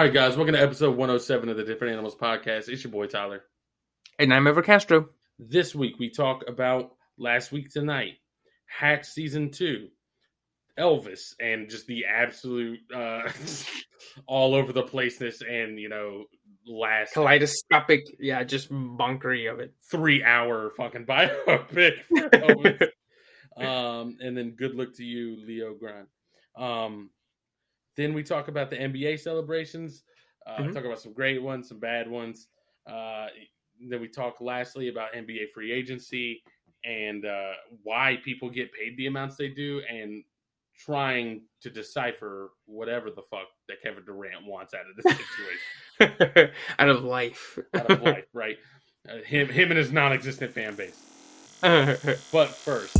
All right, guys, welcome to episode 107 of the Different Animals Podcast. It's your boy Tyler. And I'm Ever Castro. This week we talk about last week tonight, Hack Season 2, Elvis, and just the absolute uh, all over the placeness and, you know, last Kaleidoscopic, yeah, just bonkery of it. three hour fucking biopic for Elvis. um, and then good luck to you, Leo Grande. Um, then we talk about the NBA celebrations. Uh, Mhm. Talk about some great ones, some bad ones. Uh, then we talk lastly about NBA free agency and uh, why people get paid the amounts they do, and trying to decipher whatever the fuck that Kevin Durant wants out of this situation, Out of life. out of life, right? Uh, him, him, and his non-existent fan base. But first.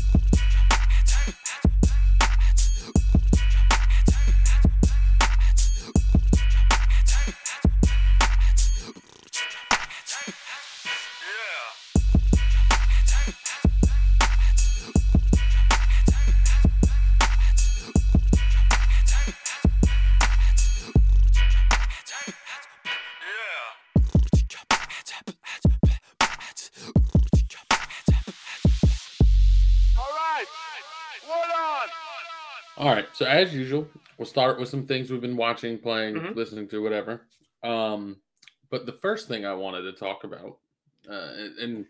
As usual, we'll start with some things we've been watching, playing, Mhm. listening to, whatever. Um, but the first thing I wanted to talk about, uh, and, and,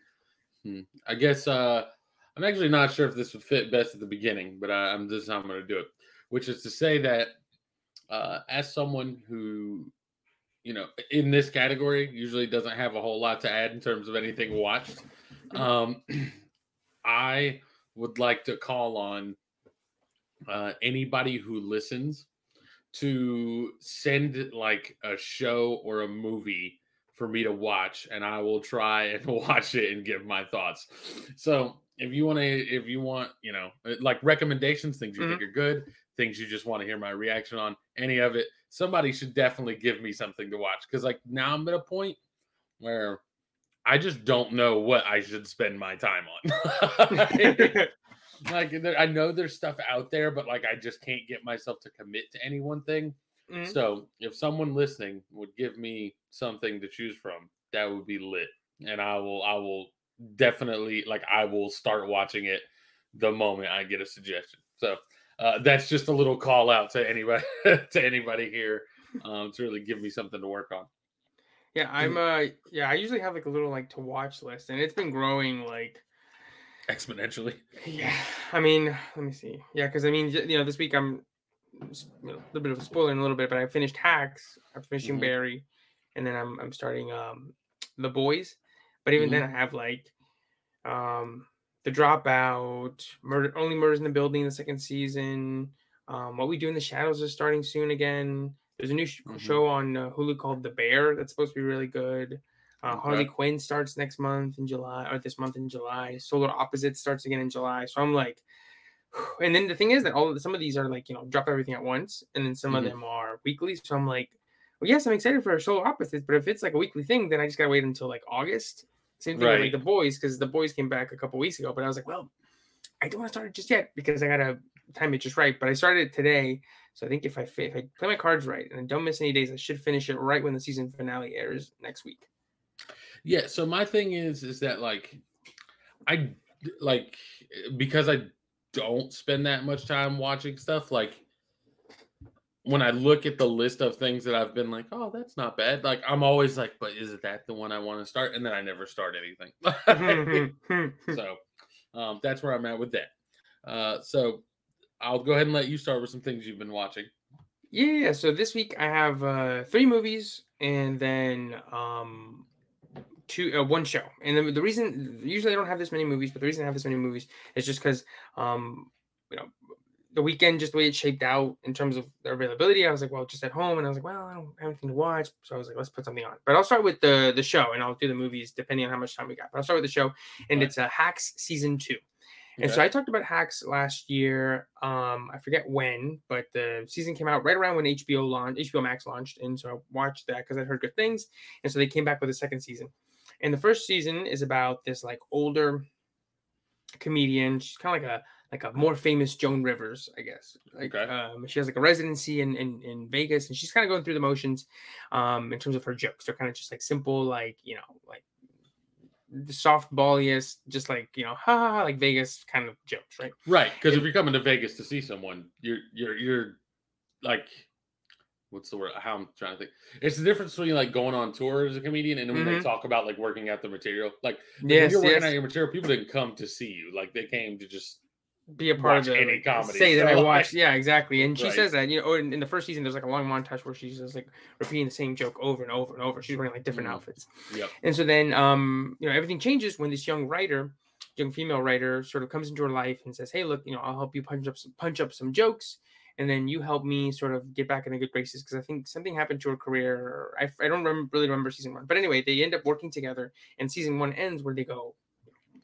hmm, I guess uh, I'm actually not sure if this would fit best at the beginning, but I, I'm this is how I'm going to do it, which is to say that uh, as someone who, you know, in this category usually doesn't have a whole lot to add in terms of anything watched, um, I would like to call on uh, anybody who listens to send like a show or a movie for me to watch and I will try and watch it and give my thoughts. So if you want to if you want, you know, uh, like recommendations, things you think are good, things you just want to hear my reaction on, any of it, somebody should definitely give me something to watch cuz like now I'm at a point where I just don't know what I should spend my time on. like there, I know there's stuff out there, but like I just can't get myself to commit to any one thing. Mhm. So if someone listening would give me something to choose from, that would be lit, and I will I will definitely like I will start watching it the moment I get a suggestion. So uh, that's just a little call out to anybody to anybody here um, to really give me something to work on. yeah, I'm uh yeah, I usually have like a little like to watch list and it's been growing like Exponentially. yeah. I mean, let me see. Yeah, because I mean, you know, this week I'm you know, a little bit of a spoiler in a little bit, but I finished Hacks, I'm finishing Mhm. Barry, and then I'm I'm starting um The Boys. But even then I have like um The Dropout, Murder Only Murders in the Building, the second season. Um, What We Do in the Shadows is starting soon again. There's a new sh- Mhm. show on uh, Hulu called The Bear that's supposed to be really good. Uh, Harley Quinn starts next month in July, or this month in July. Solar Opposites starts again in July. So I'm like, and then the thing is that all of some of these are like you know drop everything at once, and then some Mhm. of them are weekly. So I'm like, well, yes, I'm excited for Solar Opposites, but if it's like a weekly thing, then I just gotta wait until like August. Same thing with like the boys, because the boys came back a couple weeks ago, but I was like, well, I don't want to start it just yet because I gotta time it just right. But I started it today, so I think if I if I play my cards right and I don't miss any days, I should finish it right when the season finale airs next week. Yeah. So my thing is, is that like, I like because I don't spend that much time watching stuff. Like, when I look at the list of things that I've been like, oh, that's not bad. Like, I'm always like, but is it that the one I want to start? And then I never start anything. so, um, that's where I'm at with that. Uh, so I'll go ahead and let you start with some things you've been watching. Yeah, so this week I have uh, three movies and then um, two uh, one show. And the, the reason usually I don't have this many movies, but the reason I have this many movies is just because um, you know the weekend just the way it shaped out in terms of their availability. I was like, well, just at home, and I was like, well, I don't have anything to watch, so I was like, let's put something on. But I'll start with the the show, and I'll do the movies depending on how much time we got. But I'll start with the show, and Right. it's uh, Hacks season two. And so I talked about Hacks last year. Um, I forget when, but the season came out right around when HBO launched, HBO Max launched, and so I watched that because I heard good things. And so they came back with a second season. And the first season is about this like older comedian. She's kind of like a like a more famous Joan Rivers, I guess. Like, Okay. um, she has like a residency in, in in Vegas, and she's kind of going through the motions, um, in terms of her jokes. They're kind of just like simple, like you know, like the softballiest, just like you know, ha ha, ha like Vegas kind of jokes, right? Right, because if you're coming to Vegas to see someone, you're you're you're like, what's the word? How I'm trying to think. It's the difference between like going on tour as a comedian and when they Mhm. talk about like working out the material. Like when you're working yes. out your material, people didn't come to see you. Like they came to just be a part of the any comedy, Say that I like- watched. Yeah, exactly. And she Right. says that, you know, in, in the first season, there's like a long montage where she's just like repeating the same joke over and over and over. She's wearing like different Mhm. outfits. Yep. And so then, um, you know, everything changes when this young writer, young female writer, sort of comes into her life and says, "Hey, look, you know, I'll help you punch up some, punch up some jokes." And then you help me sort of get back in the good graces because I think something happened to her career. I, I don't remember, really remember season one, but anyway, they end up working together, and season one ends where they go,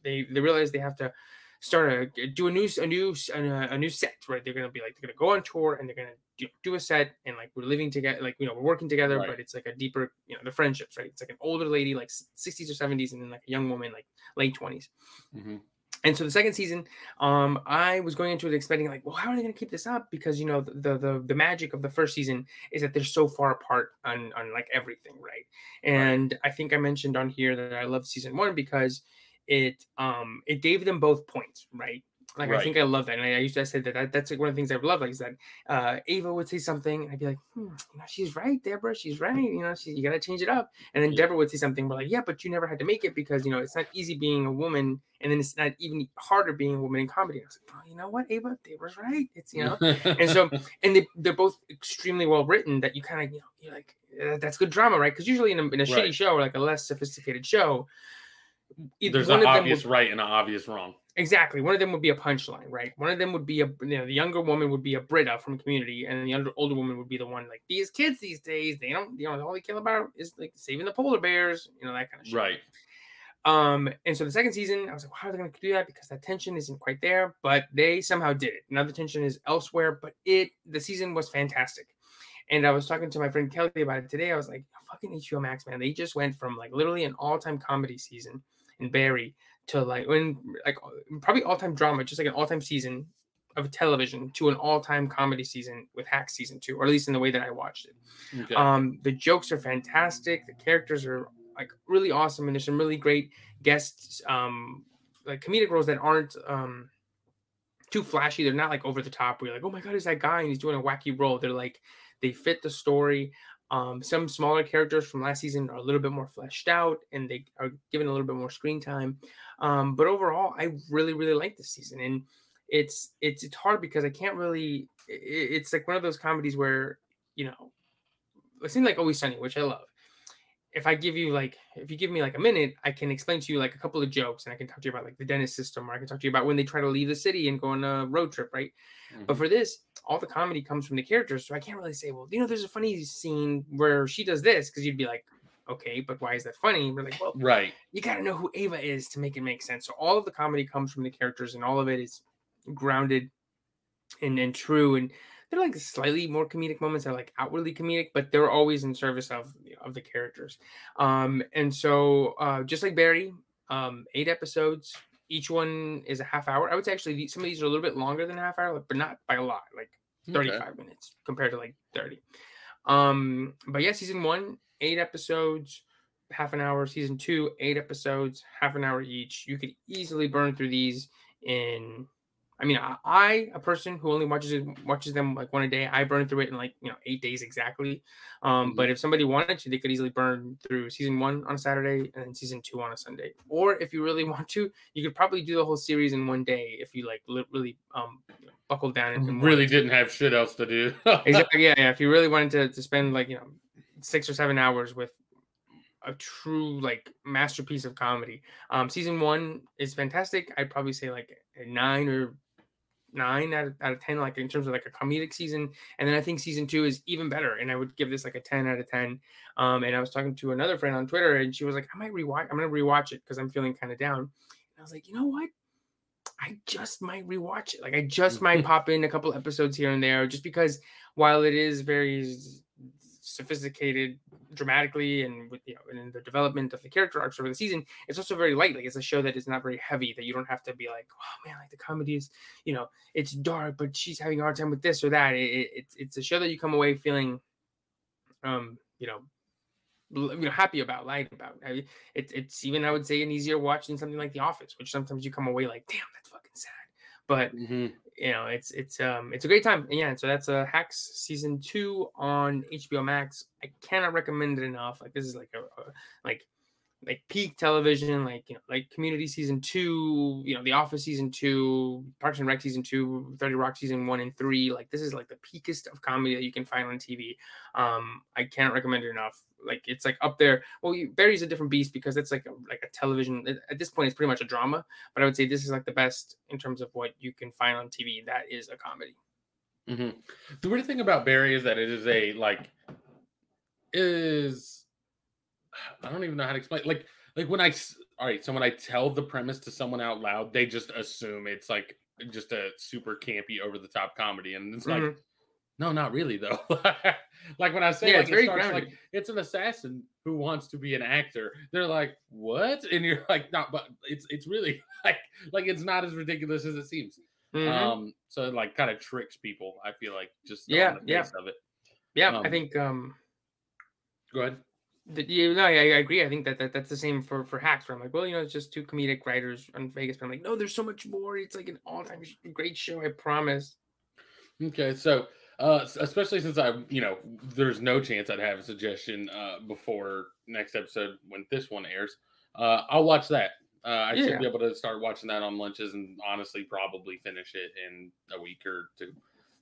they they realize they have to start a do a new a new a, a new set right they're gonna be like they're gonna go on tour and they're gonna do, do a set and like we're living together like you know we're working together Right. but it's like a deeper you know the friendships right it's like an older lady like 60s or 70s and then like a young woman like late 20s Mhm. And so the second season um i was going into it expecting like well how are they going to keep this up? Because you know the, the the magic of the first season is that they're so far apart on on like everything right? And i think i mentioned on here that i love season one because it um it gave them both points right like i think i love that and i used to say that, that that's like one of the things i love like is that uh ava would say something and i'd be like hmm, you know she's right deborah she's right you know she, you gotta change it up. And then Yeah. deborah would say something we're like yeah but you never had to make it because you know it's not easy being a woman and then it's not even harder being a woman in comedy. I was like oh, you know what ava? Deborah's right it's you know? And so and they, they're both extremely well written that you kind of you know you're like "Uh, that's good drama right? Because usually in a, in a shitty show or like a less sophisticated show there's one an of them obvious would, right and an obvious wrong. Exactly one of them would be a punchline right one of them would be a you know the younger woman would be a Britta from community and the older, older woman would be the one like these kids these days they don't you know all they care about is like saving the polar bears you know that kind of shit Right. um, and so the second season, I was like, how are they going to do that? Because that tension isn't quite there, but they somehow did it. Now the tension is elsewhere, but it the season was fantastic. And I was talking to my friend Kelly about it today. I was like, fucking HBO Max, man. They just went from like literally an all-time comedy season in Barry to like when like probably all-time drama, just like an all-time season of television to an all-time comedy season with Hack season two, or at least in the way that I watched it. Okay. Um, the jokes are fantastic. The characters are like really awesome, and there's some really great guests, um, like comedic roles that aren't um too flashy. They're not like over the top. Where you're like, oh my god, is that guy? And he's doing a wacky role. They're like, they fit the story. Um, some smaller characters from last season are a little bit more fleshed out, and they are given a little bit more screen time. Um, but overall, I really, really like this season, and it's it's it's hard because I can't really. It's like one of those comedies where you know it seems like Always Sunny, which I love. If I give you like, if you give me like a minute, I can explain to you like a couple of jokes, and I can talk to you about like the D.E.N.N.I.S. system, or I can talk to you about when they try to leave the city and go on a road trip, right? But Mhm. for this, all the comedy comes from the characters, so I can't really say, well, you know, there's a funny scene where she does this, because you'd be like, okay, but why is that funny? We're like, well, right. you got to know who Ava is to make it make sense. So all of the comedy comes from the characters, and all of it is grounded and and true. And they're like slightly more comedic moments. They're like outwardly comedic, but they're always in service of of the characters. Um, and so uh, just like Barry, um, eight episodes. Each one is a half hour. I would say actually some of these are a little bit longer than a half hour, but not by a lot. Like Okay. 35 minutes compared to like 30. Um, but yeah, season one, eight episodes, half an hour. Season two, eight episodes, half an hour each. You could easily burn through these in. I mean, I, I a person who only watches it watches them like one a day. I burn through it in like you know eight days exactly. Um, but if somebody wanted to, they could easily burn through season one on a Saturday and then season two on a Sunday. Or if you really want to, you could probably do the whole series in one day if you like li- really um buckle down and, and really didn't have shit else to do. exactly yeah, yeah if you really wanted to, to spend like you know six or seven hours with a true like masterpiece of comedy. Um season one is fantastic. I'd probably say like a nine or nine out of, out of ten like in terms of like a comedic season. And then i think season two is even better and i would give this like a 10 out of 10 um and i was talking to another friend on twitter and she was like i might rewatch i'm gonna rewatch it because i'm feeling kind of down. And i was like you know what? I just might rewatch it. Like I just might pop in a couple episodes here and there, just because while it is very sophisticated, dramatically and with you know in the development of the character arcs over the season it's also very light. Like it's a show that is not very heavy that you don't have to be like oh man like the comedy is you know it's dark but she's having a hard time with this or that. It, it, it's it's a show that you come away feeling um you know you know happy about light about. I mean, it, it's even i would say an easier watch than something like the office which sometimes you come away like damn that's fucking but Mm-hmm. you know it's it's um it's a great time and yeah so that's a hacks season two on hbo max. I cannot recommend it enough like this is like a, a like like peak television like you know like community season two you know the office season two parks and rec season two 30 rock season one and three like this is like the peakest of comedy that you can find on tv um i can't recommend it enough like it's like up there well you, barry's a different beast because it's like a like a television at- this point it's pretty much a drama but i would say this is like the best in terms of what you can find on tv that is a comedy hmm The weird thing about Barry is that it is a like is I don't even know how to explain. Like like when I all right, so when I tell the premise to someone out loud, they just assume it's like just a super campy, over the top comedy, and it's like. No, not really though. like when I say Yeah, like, it's it very starts grounded. like it's an assassin who wants to be an actor. They're like, "What?" And you're like, "Not," but it's it's really like like it's not as ridiculous as it seems. Mhm. Um, so it like kind of tricks people. I feel like just Yeah, on the yeah. of it. yeah i um, think um Go ahead. that you know, I, I agree. I think that, that that's the same for for hacks. Where I'm like, well, you know, it's just two comedic writers on Vegas. But I'm like, no, there's so much more. It's like an all time great show. I promise. Okay, so uh, especially since I, you know, there's no chance I'd have a suggestion uh, before next episode when this one airs. Uh, I'll watch that. Uh, I Yeah. should be able to start watching that on lunches and honestly probably finish it in a week or two.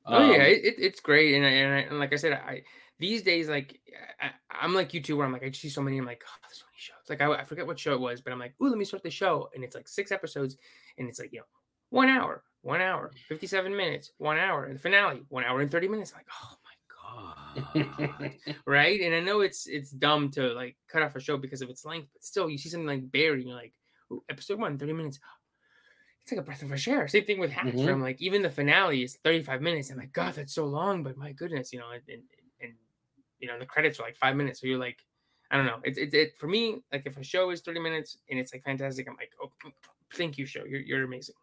Oh yeah, Um, it, it- it's great. And I, and, I, and like I said, I these days like I, I'm like you too, where I'm like I see so many. I'm like, oh, there's so many shows. Like I, I forget what show it was, but I'm like, ooh, let me start the show, and it's like six episodes, and it's like you know, one hour, one hour, 57 minutes, one hour, and the finale, one hour and 30 minutes. Like, oh my god. right? And I know it's it's dumb to like cut off a show because of its length, but still, you see something like Barry, and you're like, episode one, 30 minutes. It's like a breath of fresh air. Same thing with Hacks, Mhm. I'm like, even the finale is 35 minutes. I'm like, God, that's so long, but my goodness, you know, and, and, and you know, the credits are like five minutes. So you're like, I don't know. It's it, it for me, like if a show is 30 minutes and it's like fantastic, I'm like, oh, thank you, show. You're you're amazing.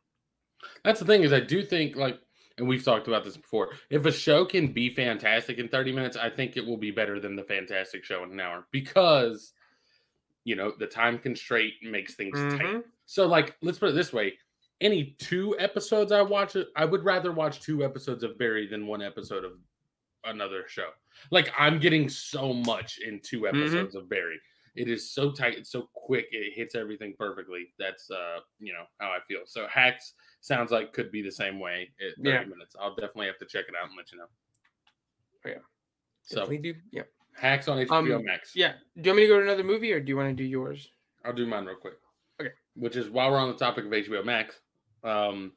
That's the thing is I do think like and we've talked about this before. If a show can be fantastic in 30 minutes, I think it will be better than the fantastic show in an hour because you know, the time constraint makes things tight. Mhm. So like let's put it this way. Any two episodes I watch I would rather watch two episodes of Barry than one episode of another show. Like I'm getting so much in two Mhm. episodes of Barry. It is so tight, it's so quick, it hits everything perfectly. That's uh, you know, how I feel. So hacks sounds like could be the same way at 30 Yeah. minutes. I'll definitely have to check it out and let you know. Yeah. So Definitely do. Yeah. hacks on HBO Um, Max. Yeah. Do you want me to go to another movie or do you want to do yours? I'll do mine real quick. Okay. Which is while we're on the topic of HBO Max, um,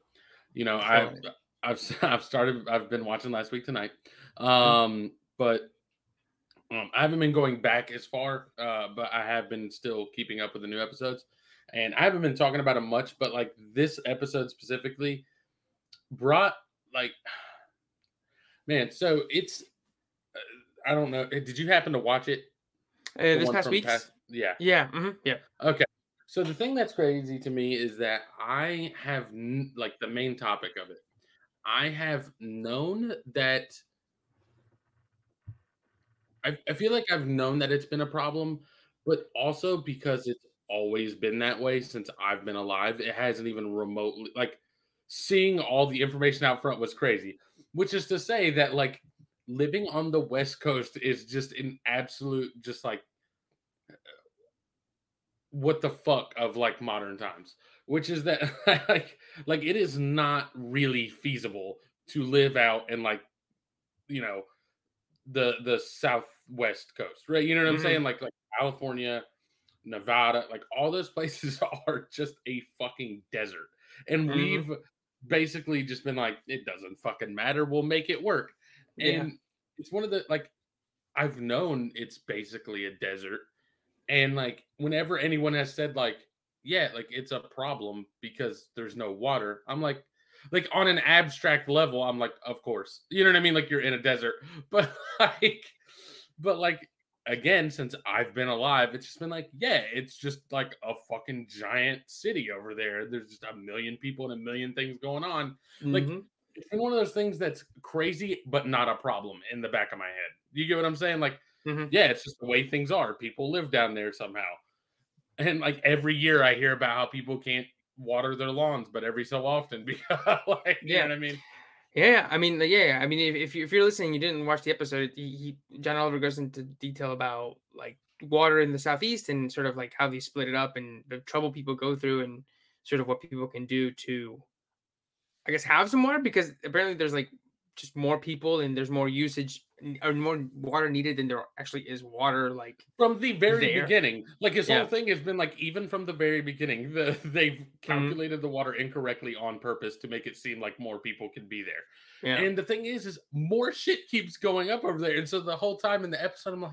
you know, I've I've I've started I've been watching last week tonight. Mm-hmm. Um, but um, I haven't been going back as far, uh, but I have been still keeping up with the new episodes. And I haven't been talking about it much, but like this episode specifically brought like man, so it's uh, I don't know. Did you happen to watch it? Uh, this past week? yeah. Yeah. hmm Yeah. Okay. So the thing that's crazy to me is that I have n- like the main topic of it. I have known that I, I feel like I've known that it's been a problem, but also because it's always been that way since I've been alive, it hasn't even remotely like seeing all the information out front was crazy. Which is to say that like living on the West Coast is just an absolute just like what the fuck of like modern times which is that like like it is not really feasible to live out in like you know the the southwest coast right you know what i'm Mhm. saying like like california nevada like all those places are just a fucking desert and Mhm. we've basically just been like it doesn't fucking matter we'll make it work Yeah. and it's one of the like i've known it's basically a desert and like whenever anyone has said like, yeah, like it's a problem because there's no water, I'm like, like on an abstract level, I'm like, of course. You know what I mean? Like you're in a desert. But like, but like again, since I've been alive, it's just been like, yeah, it's just like a fucking giant city over there. There's just a million people and a million things going on. Like Mhm. it's been one of those things that's crazy, but not a problem in the back of my head. You get what I'm saying? Like, Mhm. yeah, it's just the way things are. People live down there somehow. And like every year I hear about how people can't water their lawns, but every so often because like you Yeah. know what I mean? Yeah, I mean, yeah, I mean, if, if you're listening, you didn't watch the episode. He, he, John Oliver goes into detail about like water in the southeast and sort of like how they split it up and the trouble people go through and sort of what people can do to, I guess, have some water because apparently there's like just more people and there's more usage or more water needed than there actually is water. Like, From the very There. beginning. Like his Yeah. whole thing has been like even from the very beginning, the they've mm-hmm. calculated the water incorrectly on purpose to make it seem like more people can be there. yeah, And the thing is, is more shit keeps going up over there. And so the whole time in the episode, I'm like,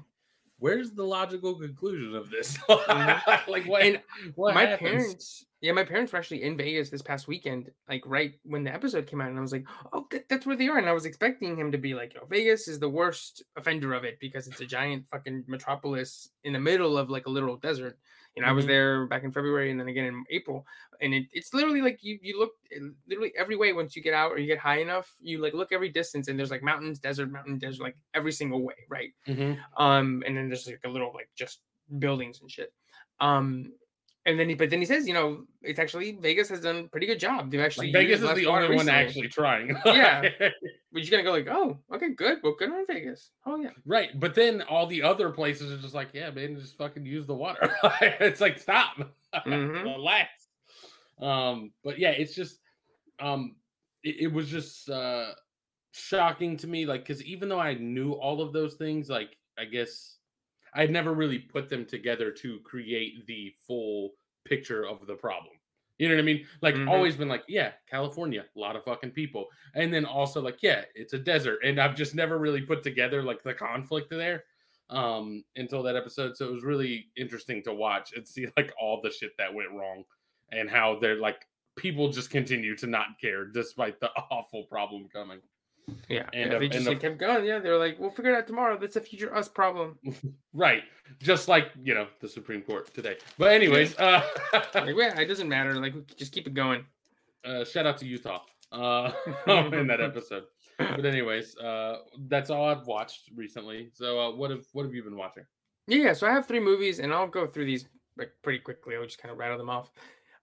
where's the logical conclusion of this? Mm-hmm. like what, And what my happens? parents yeah my parents were actually in vegas this past weekend like right when the episode came out and i was like oh that, that's where they are and i was expecting him to be like you know vegas is the worst offender of it because it's a giant fucking metropolis in the middle of like a literal desert you know i was Mhm. there back in february and then again in april and it, it's literally like you you look eh, literally every way once you get out or you get high enough you like look every distance and there's like mountains desert mountain desert like every single way right Mhm. um and then there's like a little like just buildings and shit um and then he but then he says you know it's actually vegas has done a pretty good job they've actually Like, Vegas is the only one actually trying. Yeah. but you're gonna go like oh okay good well good on vegas oh yeah right. But then all the other places are just like, yeah, man, just fucking use the water. it's like, stop. Mhm. Relax. Um, but yeah, it's just um it, it was just uh shocking to me, like, because even though I knew all of those things, like I guess I'd never really put them together to create the full picture of the problem. You know what I mean? Like Mhm. always been like, yeah, California, a lot of fucking people. And then also like, yeah, it's a desert. And I've just never really put together like the conflict there um until that episode. So it was really interesting to watch and see like all the shit that went wrong and how they're like people just continue to not care despite the awful problem coming. Yeah, And, yeah they and just like, kept going yeah they're like we'll figure it out tomorrow that's a future us problem Right. Just like, you know, the Supreme Court today. But anyways, uh like yeah it doesn't matter like we just keep it going uh, shout out to Utah uh, in that episode. But anyways, uh, that's all I've watched recently. So uh, what have what have you been watching? Yeah, yeah. So I have three movies, and I'll go through these like pretty quickly. I'll just kind of rattle them off.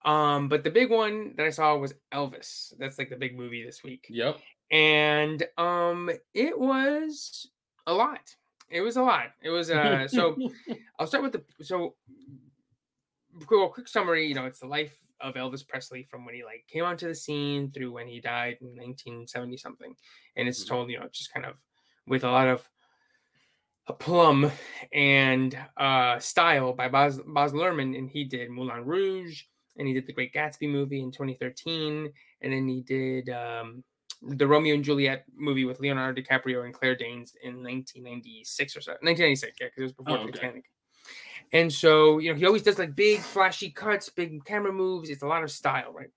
Um, but the big one that I saw was Elvis. That's like the big movie this week, Yep. And um, it was a lot. It was a lot. It was uh. So I'll start with the so. Well, quick summary. You know, it's the life of Elvis Presley from when he like came onto the scene through when he died in 1970 something, and it's Mhm. told you know just kind of with a lot of a plum and uh style by Baz, Baz Luhrmann, and he did Moulin Rouge, and he did the Great Gatsby movie in 2013, and then he did um the Romeo and Juliet movie with Leonardo DiCaprio and Claire Danes in 1996 or so. 1996, yeah, because it was before Oh, okay. Titanic. And so, you know, he always does like big flashy cuts, big camera moves. It's a lot of style, right?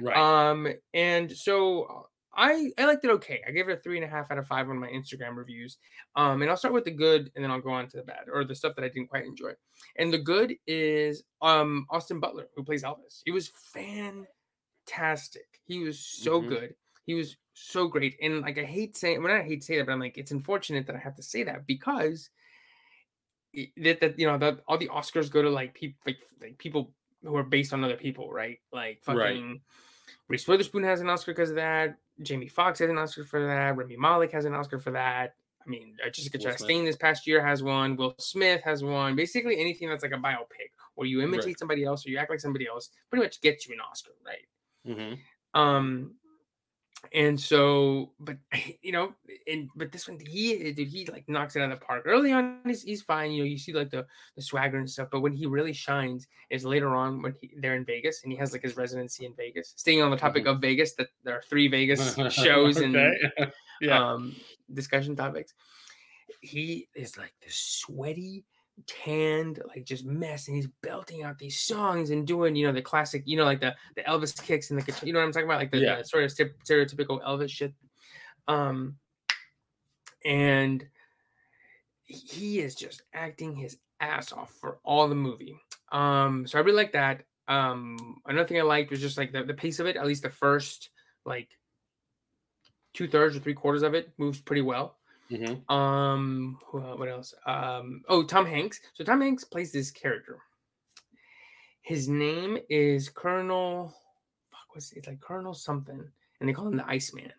Right. Um, and so uh, I I liked it okay. I gave it a three and a half out of five on my Instagram reviews. Um, and I'll start with the good, and then I'll go on to the bad or the stuff that I didn't quite enjoy. And the good is um Austin Butler, who plays Elvis. He was fantastic. He was so Mhm. good. He was so great. And like I hate saying, well, I hate to say that, but I'm like, it's unfortunate that I have to say that because that, that you know that all the Oscars go to like people like, like people who are based on other people, right? Like Right. fucking Reese Witherspoon has an Oscar because of that. Jamie Foxx has an Oscar for that. Rami Malek has an Oscar for that. I mean, uh, Jessica Will Smith. Chastain this past year has one. Will Smith has one. Basically, anything that's like a biopic where you imitate Right. somebody else or you act like somebody else pretty much gets you an Oscar, right? Mhm. Um, and so, but you know, and but this one, he dude, he like knocks it out of the park. Early on, he's, he's fine. You know, you see like the the swagger and stuff. But when he really shines is later on when he, they're in Vegas and he has like his residency in Vegas. Staying on the topic of Vegas, that there are three Vegas shows and yeah. um discussion topics. He is like the sweaty, tanned, like just mess, and he's belting out these songs and doing, you know, the classic, you know, like the the Elvis kicks and the you know what I'm talking about, like the, Yeah. the sort of stereotypical Elvis shit. Um, and he is just acting his ass off for all the movie. Um, so I really like that. Um, another thing I liked was just like the, the pace of it. At least the first like two thirds or three quarters of it moves pretty well. Mm-hmm. Um, what else? Um, oh, Tom Hanks. So Tom Hanks plays this character. His name is Colonel. Fuck, what's it? It's like Colonel something, and they call him the Iceman.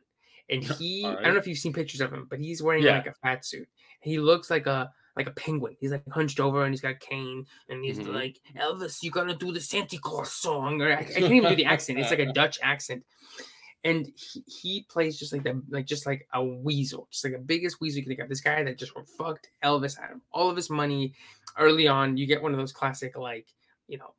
And he, right. I don't know if you've seen pictures of him, but he's wearing yeah. like a fat suit. He looks like a like a penguin. He's like hunched over and he's got a cane and he's mm-hmm. like Elvis, you gotta do the Santa Claus song. Or I, I can't even do the accent. It's like a Dutch accent and he, he plays just like that, like just like a weasel, just like the biggest weasel you can think of. This guy that just fucked Elvis out of all of his money early on. You get one of those classic, like you know,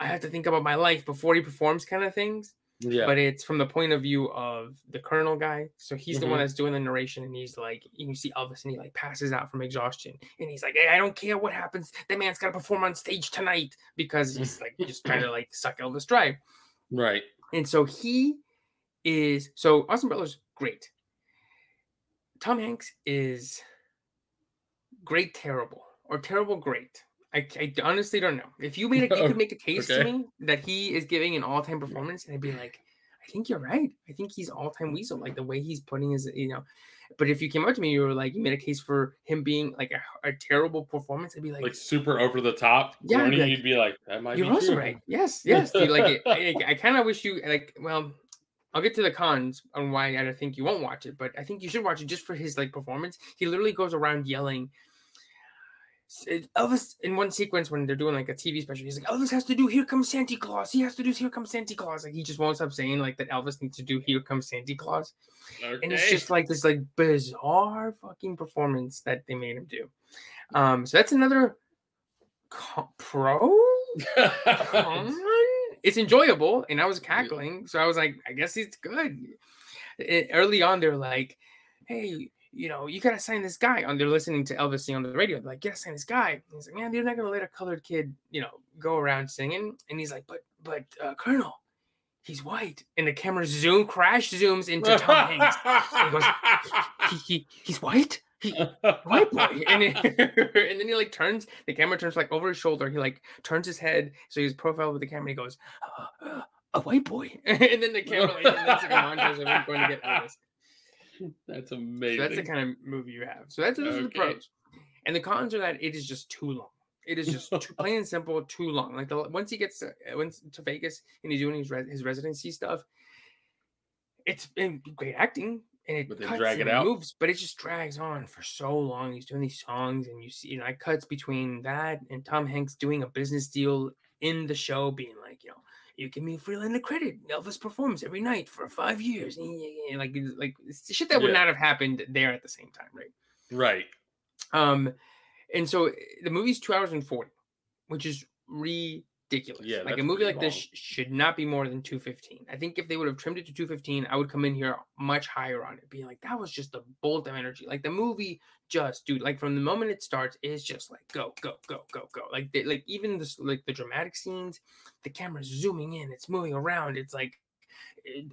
I have to think about my life before he performs kind of things. Yeah. But it's from the point of view of the colonel guy. So he's mm-hmm. the one mm-hmm. that's doing the narration, and he's like, you see Elvis, and he like passes out from exhaustion, and he's like, hey, I don't care what happens. That man's got to perform on stage tonight because he's like just trying to like suck Elvis dry. Right. And so he is so Austin Butler's great. Tom Hanks is great, terrible, or terrible, great. I, I honestly don't know. If you made a, you could make a case okay. to me that he is giving an all-time mm. performance, and I'd be like, I think you're right. I think he's all-time Weasel, like the way he's putting his, you know. But if you came up to me, you were like, you made a case for him being like a, a terrible performance. I'd be like, like super over the top. Yeah, like, you'd be like, that might. You're be also true. right. Yes, yes. Dude, like, I, I kind of wish you like. Well, I'll get to the cons on why I think you won't watch it, but I think you should watch it just for his like performance. He literally goes around yelling. Elvis in one sequence when they're doing like a TV special, he's like, Elvis has to do "Here Comes Santa Claus." He has to do "Here Comes Santa Claus." Like he just won't stop saying like that Elvis needs to do "Here Comes Santa Claus," okay. and it's just like this like bizarre fucking performance that they made him do. Um, so that's another co- pro. it's enjoyable, and I was cackling, so I was like, I guess it's good. It, early on, they're like, hey, you know, you gotta sign this guy. On they're listening to Elvis sing on the radio. They're like, gotta sign this guy. And he's like, man, you're not gonna let a colored kid, you know, go around singing. And he's like, but, but, uh, Colonel, he's white. And the camera zoom, crash zooms into Tom Hanks. He goes, he, he, he's white he, white boy, and, it, and then he like turns the camera turns like over his shoulder. He like turns his head so he's profiled with the camera. he goes, "A white boy," and then the camera like, that's like a montage of him going to get. That's amazing. So that's the kind of movie you have. So that's those okay. the pros, and the cons are that it is just too long. It is just too plain and simple, too long. Like the once he gets to, once to Vegas and he's doing his his residency stuff, it's been great acting and it but cuts drag and it out. moves, but it just drags on for so long. He's doing these songs, and you see, you know, it cuts between that and Tom Hanks doing a business deal in the show, being like, you know, you give me free line of credit. Elvis performs every night for five years, and like, like shit that would yeah. not have happened there at the same time, right? Right. Um, and so the movie's two hours and forty, which is re ridiculous. Yeah, like a movie like long. this should not be more than 215. I think if they would have trimmed it to 215, I would come in here much higher on it, being like, that was just a bolt of energy. Like the movie just, dude, like from the moment it starts, it's just like go, go, go, go, go. Like they, like even this like the dramatic scenes, the camera's zooming in, it's moving around, it's like it,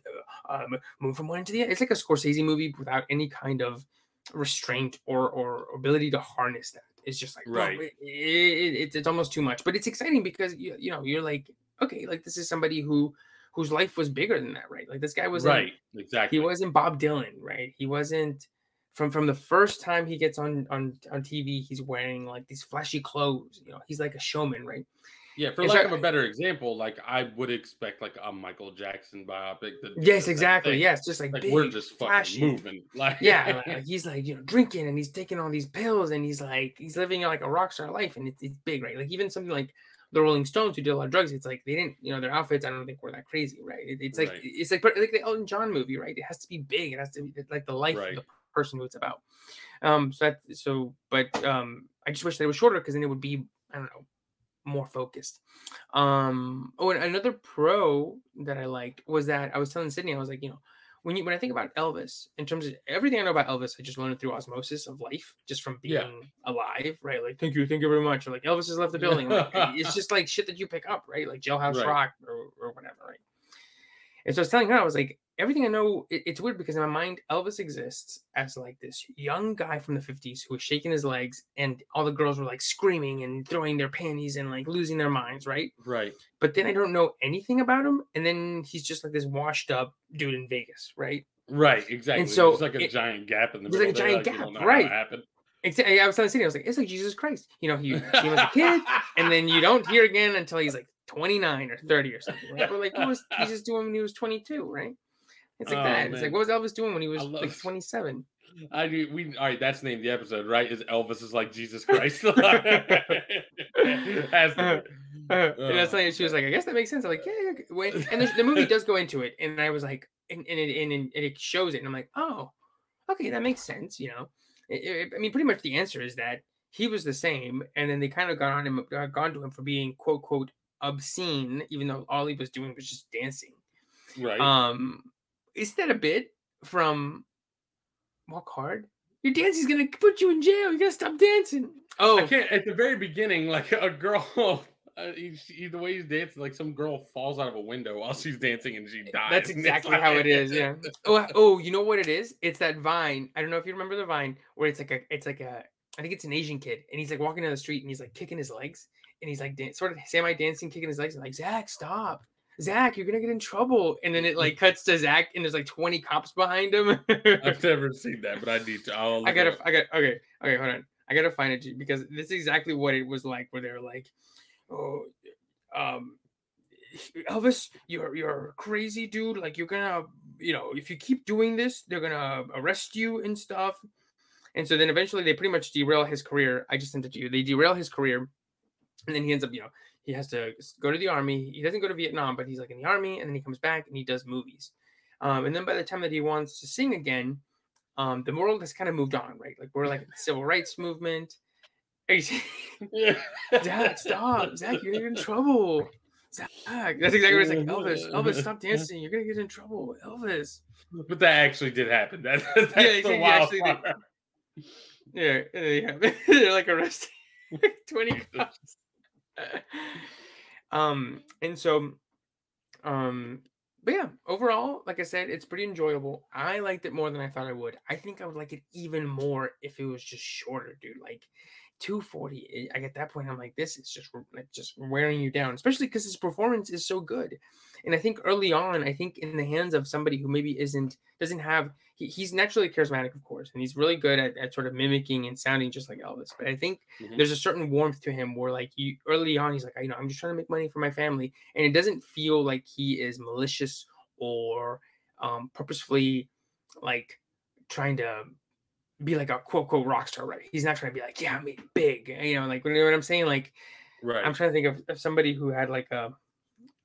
uh, um, move from one to the other. It's like a Scorsese movie without any kind of restraint or or ability to harness that. It's just like right. Bro, it, it, it's almost too much, but it's exciting because you you know you're like okay, like this is somebody who whose life was bigger than that, right? Like this guy was right, exactly. He wasn't Bob Dylan, right? He wasn't from from the first time he gets on on on TV. He's wearing like these flashy clothes. You know, he's like a showman, right? Yeah, for lack of a better example, like I would expect like a Michael Jackson biopic. Yes, exactly. Yes, just like, like big, we're just fucking flashy. moving. Like yeah, like, he's like you know drinking and he's taking all these pills and he's like he's living like a rock star life and it's, it's big, right? Like even something like the Rolling Stones who did a lot of drugs. It's like they didn't, you know, their outfits. I don't think were that crazy, right? It, it's like right. it's like like the Elton John movie, right? It has to be big. It has to be like the life right. of the person who it's about. Um. So that so, but um, I just wish they were shorter because then it would be I don't know more focused. Um, oh, and another pro that I liked was that I was telling Sydney, I was like, you know, when you when I think about Elvis, in terms of everything I know about Elvis, I just learned through osmosis of life, just from being yeah. alive, right? Like, thank you, thank you very much. Or like Elvis has left the building. Like, it's just like shit that you pick up, right? Like Jailhouse right. Rock or, or whatever, right? And so I was telling her, I was like, everything I know, it, it's weird because in my mind, Elvis exists as like this young guy from the 50s who was shaking his legs, and all the girls were like screaming and throwing their panties and like losing their minds, right? Right. But then I don't know anything about him, and then he's just like this washed up dude in Vegas, right? Right. Exactly. And so There's like a it- giant gap in the middle. like a there, giant you gap, don't know how right. Exactly. I was telling Cindy, I was like, it's like Jesus Christ. You know, you see him as a kid, and then you don't hear again until he's like 29 or 30 or something. Right? We're like, what was Jesus doing when he was 22, right? It's like Oh, that. It's like, what was Elvis doing when he was like 27? I do. We all right. That's the name of the episode, right? Is Elvis is like Jesus Christ? Has to be. Uh, and that's Oh, like she was like, I guess that makes sense. I'm like, yeah, yeah. okay." And the, the movie does go into it, and I was like, and, and, it, and, and it shows it, and I'm like, oh, okay, that makes sense. You know, It- it- I mean, pretty much the answer is that he was the same, and then they kind of got on him, got gone to him for being quote quote obscene, even though all he was doing was just dancing. right. Um, is that a bit from Walk Hard? Your dancing's gonna put you in jail. You gotta stop dancing. Oh, I can't. At the very beginning, like a girl, uh, he, he- the way he's dancing, like some girl falls out of a window while she's dancing and she dies. That's exactly how it is. Yeah. Oh, oh, you know what it is? It's that vine. I don't know if you remember the vine where it's like a, it's like a, I think it's an Asian kid, and he's like walking down the street and he's like kicking his legs, and he's like dan- sort of semi dancing, kicking his legs, and like Zach, stop, Zach, you're gonna get in trouble. And then it like cuts to Zach, and there's like 20 cops behind him. I've never seen that, but I need to. I'll I gotta. I got, okay, okay, hold on. I gotta find it because this is exactly what it was like, where they're like, oh, um, Elvis, you're you're a crazy dude. Like you're gonna, you know, if you keep doing this, they're gonna arrest you and stuff. And so then eventually they pretty much derail his career. I just sent it to you. They derail his career, and then he ends up, you know, he has to go to the army. He doesn't go to Vietnam, but he's like in the army, and then he comes back and he does movies. Um, and then by the time that he wants to sing again, um, the world has kind of moved on, right? Like we're like in the civil rights movement. You- Zach, stop. Zach, you're in trouble. Zach. That's exactly what it's like. Elvis, Elvis, stop dancing. You're gonna get in trouble. Elvis. But that actually did happen. That, that's he the he wild actually did. part. Yeah, yeah. They're like arresting 20 cops. um, and so um, but yeah, overall, like I said, it's pretty enjoyable. I liked it more than I thought I would. I think I would like it even more if it was just shorter, dude. Like 240. I at that point, I'm like, this is just like just wearing you down, especially because his performance is so good. And I think early on, I think in the hands of somebody who maybe isn't doesn't have he, he's naturally charismatic, of course, and he's really good at, at sort of mimicking and sounding just like Elvis. But I think Mhm. there's a certain warmth to him where like you early on he's like, you know, I'm just trying to make money for my family. And it doesn't feel like he is malicious or um purposefully like trying to be like a quote quote rock star, right? He's not trying to be like, yeah, I made it big. You know, like you know what I'm saying? Like Right. I'm trying to think of, of somebody who had like a,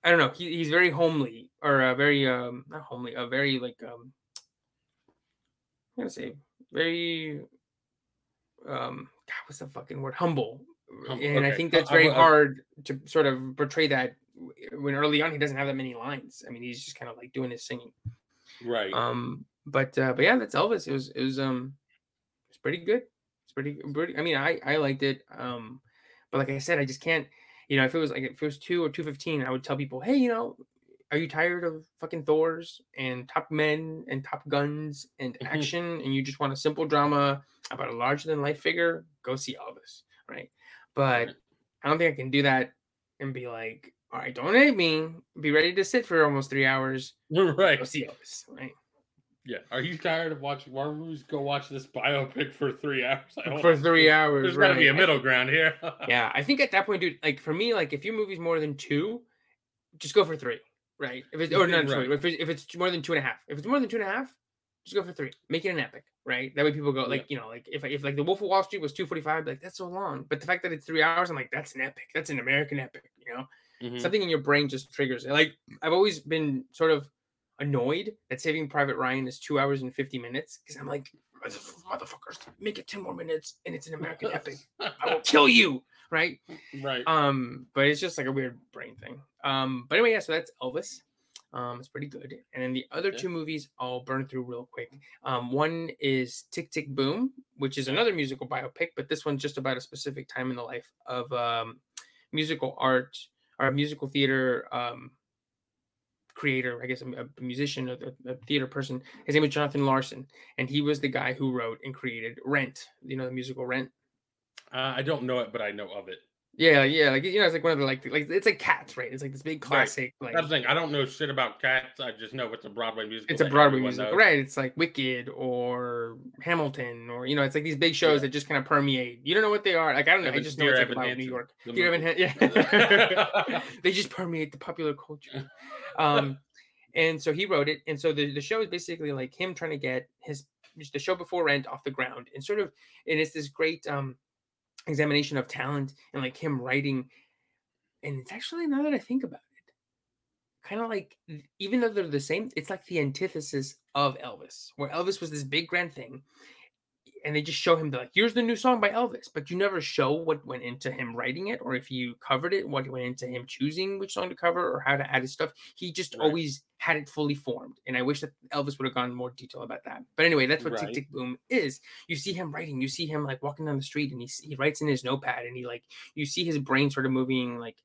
I don't know. He, he's very homely or a very um not homely, a very like um. I'm gonna say very, um. God, what's the fucking word? Humble. Hum- and I think that's very would- I- hard to sort of portray that when early on he doesn't have that many lines. I mean, he's just kind of like doing his singing. right. Um, but uh, but yeah, that's Elvis. It was it was um, it's pretty good. It's pretty pretty. I mean, I I liked it. Um, but like I said, I just can't. You know, if it was like if it was two or two fifteen, I would tell people, hey, you know, are you tired of fucking Thors and Top Men and Top Guns and Mhm. action, and you just want a simple drama about a larger than life figure? Go see Elvis, right? But I don't think I can do that and be like, all right, don't hate me. Be ready to sit for almost three hours. right. Go see Elvis, right? Yeah. Are you tired of watching war movies? Go watch this biopic for three hours. For three hours. There's got to be a middle ground here. Yeah, I think at that point, dude, like for me, like if your movie's more than two, just go for three, right? If it's or not sorry, if it's, if it's more than two and a half, if it's more than two and a half, just go for three. Make it an epic, right? That way people go like, you know, like if if like the Wolf of Wall Street was two forty five, like that's so long. But the fact that it's three hours, I'm like, that's an epic. That's an American epic, you know. Mhm. Something in your brain just triggers it. Like I've always been sort of annoyed that Saving Private Ryan is two hours and fifty minutes because I'm like, motherfuckers, make it ten more minutes and it's an American epic. I will kill you, right? right. Um, but it's just like a weird brain thing. Um, but anyway, yeah, so that's Elvis. Um, it's pretty good. And then the other Yeah. two movies I'll burn through real quick. Um, one is Tick Tick Boom, which is another musical biopic, but this one's just about a specific time in the life of um, musical art or musical theater um, creator, I guess a, a musician, a, a, theater person. His name was Jonathan Larson, and he was the guy who wrote and created Rent. You know the musical Rent. Uh, I don't know it, but I know of it. Yeah, yeah, like you know, it's like one of the like like it's like Cats, right? It's like this big classic. Right. Like That's the thing. I don't know shit about Cats. I just know it's a Broadway musical. it's a Broadway musical, right? It's like Wicked or Hamilton, or you know, it's like these big shows yeah. that just kind of permeate. You don't know what they are. Like I don't know. I just know it's like about New York. Dear Evan, yeah. they just permeate the popular culture. Um, and so he wrote it, and so the the show is basically like him trying to get his the show before Rent off the ground, and sort of, and it's this great um examination of talent and like him writing. And it's actually now that I think about it, kind of like even though they're the same, it's like the antithesis of Elvis, where Elvis was this big grand thing, and they just show him the, like, here's the new song by Elvis, but you never show what went into him writing it, or if you covered it, what went into him choosing which song to cover, or how to add his stuff. He just right. always had it fully formed, and I wish that Elvis would have gone more detail about that. But anyway, that's what right. Tick Tick Boom is. You see him writing, you see him like walking down the street, and he he writes in his notepad, and he like you see his brain sort of moving like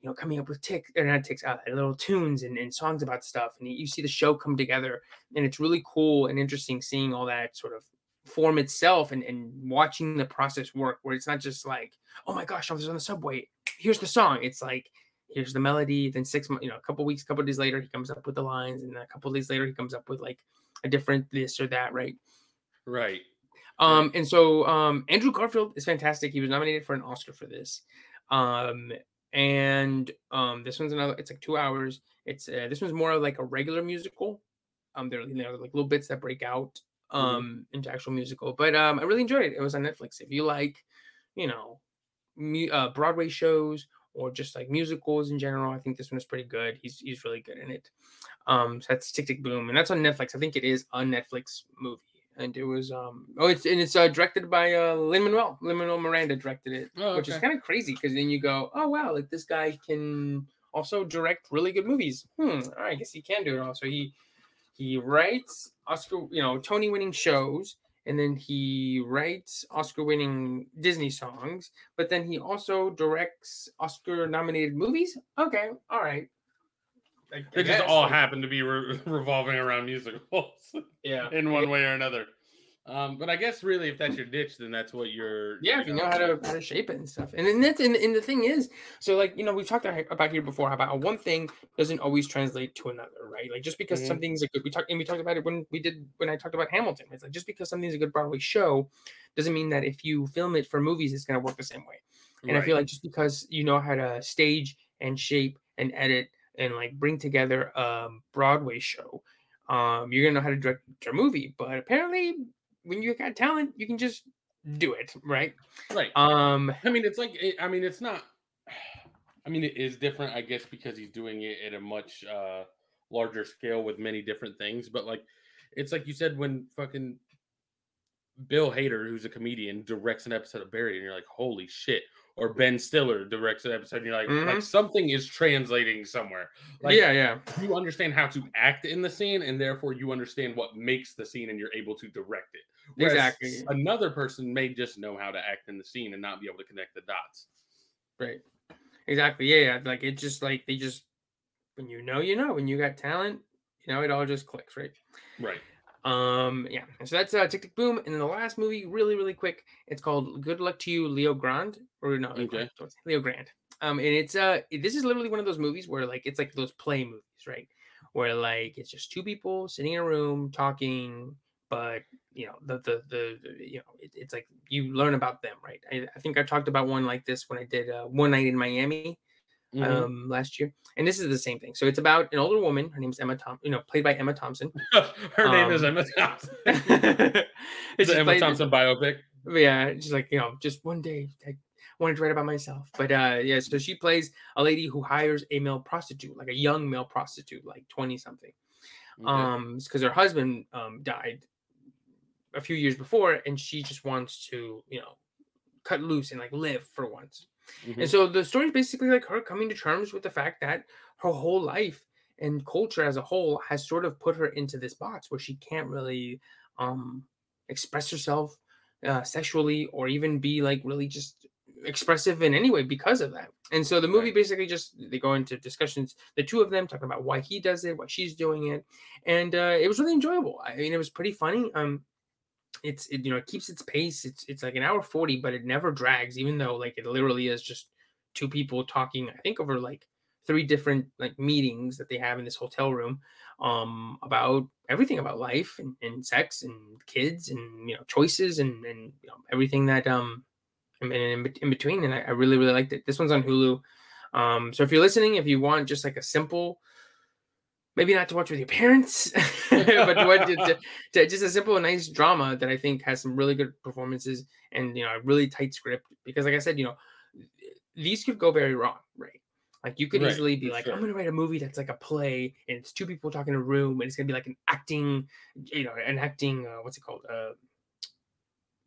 you know, coming up with tick or not ticks, uh, little tunes and, and songs about stuff. And you see the show come together, and it's really cool and interesting seeing all that sort of form itself and, and watching the process work where it's not just like oh my gosh i was on the subway. Here's the song. It's like here's the melody then six months you know a couple weeks a couple days later he comes up with the lines and a couple days later he comes up with like a different this or that right? Right. Um and so um andrew garfield is fantastic. He was nominated for an oscar for this. Um and um this one's another it's like two hours. It's uh, this one's more of like a regular musical. Um there are you know, like little bits that break out. Um mm-hmm. into actual musical but um i really enjoyed it. It was on netflix. If you like you know mu- uh, broadway shows or just like musicals in general i think this one is pretty good. He's he's really good in it. Um so that's tick tick boom and that's on netflix. I think it is a netflix movie. And it was um oh it's and it's uh, directed by uh lin manuel. Lin manuel miranda directed it oh, okay. which is kind of crazy because then you go oh wow like this guy can also direct really good movies. Hmm i guess he can do it also. He he writes Oscar, you know, Tony winning shows, and then he writes Oscar winning Disney songs, but then he also directs Oscar nominated movies. Okay, all right. they just all like, happen to be re- revolving around musicals. Yeah. in one way or another. Um, but I guess really, if that's your ditch, then that's what you're. Yeah, if you know how to how to shape it and stuff, and then that's and, and the thing is, so like you know we've talked about here before about one thing doesn't always translate to another, right? Like just because mm-hmm. something's a good, we talked and we talked about it when we did when I talked about Hamilton. It's like just because something's a good Broadway show doesn't mean that if you film it for movies, it's going to work the same way. And right. I feel like just because you know how to stage and shape and edit and like bring together a Broadway show, um, you're gonna know how to direct your movie. But apparently, when you got talent, you can just do it, right? Right. Um, I mean, it's like, I mean, it's not. I mean, it is different, I guess, because he's doing it at a much uh, larger scale with many different things. But like, it's like you said when fucking Bill Hader, who's a comedian, directs an episode of Barry, and you're like, holy shit or Ben Stiller directs an episode, and you're like, mm-hmm. like something is translating somewhere. Like, yeah, yeah. You understand how to act in the scene, and therefore you understand what makes the scene, and you're able to direct it. Whereas exactly. Another person may just know how to act in the scene and not be able to connect the dots. Right. Exactly. Yeah, yeah. Like it just like they just when you know, you know. When you got talent, you know, it all just clicks, right? Right. Um, yeah. So that's uh, Tick Tick Boom. And then the last movie, really, really quick. It's called Good Luck to You, Leo Grande, or no, okay. Leo Grande. Um, and it's uh, this is literally one of those movies where like it's like those play movies, right? Where like it's just two people sitting in a room talking, but you know the the the, the you know it, it's like you learn about them, right? I, I think I talked about one like this when I did uh, one night in Miami mm-hmm. um, last year, and this is the same thing. So it's about an older woman. Her name's Emma Thompson. You know, played by Emma Thompson. her um, name is um, Emma Thompson. it's an Emma played, Thompson biopic. Yeah, she's like you know, just one day I wanted to write about myself. But uh, yeah, so she plays a lady who hires a male prostitute, like a young male prostitute, like twenty something. Okay. Um, because her husband um died a few years before, and she just wants to, you know, cut loose and like live for once. Mm-hmm. And so the story is basically like her coming to terms with the fact that her whole life and culture as a whole has sort of put her into this box where she can't really um express herself uh, sexually or even be like really just expressive in any way because of that. And so the movie right. basically just they go into discussions, the two of them talking about why he does it, why she's doing it, and uh, it was really enjoyable. I mean, it was pretty funny. Um, it's it, you know it keeps its pace. It's it's like an hour forty, but it never drags, even though like it literally is just two people talking. I think over like three different like meetings that they have in this hotel room um about everything about life and, and sex and kids and you know choices and and you know, everything that um in, in, in between and I, I, really really liked it this one's on hulu um so if you're listening if you want just like a simple maybe not to watch with your parents but to, watch, to, to, just a simple nice drama that i think has some really good performances and you know a really tight script because like i said you know these could go very wrong right like you could right, easily be like, sure. I'm gonna write a movie that's like a play, and it's two people talking in a room, and it's gonna be like an acting, you know, an acting, uh, what's it called? Uh,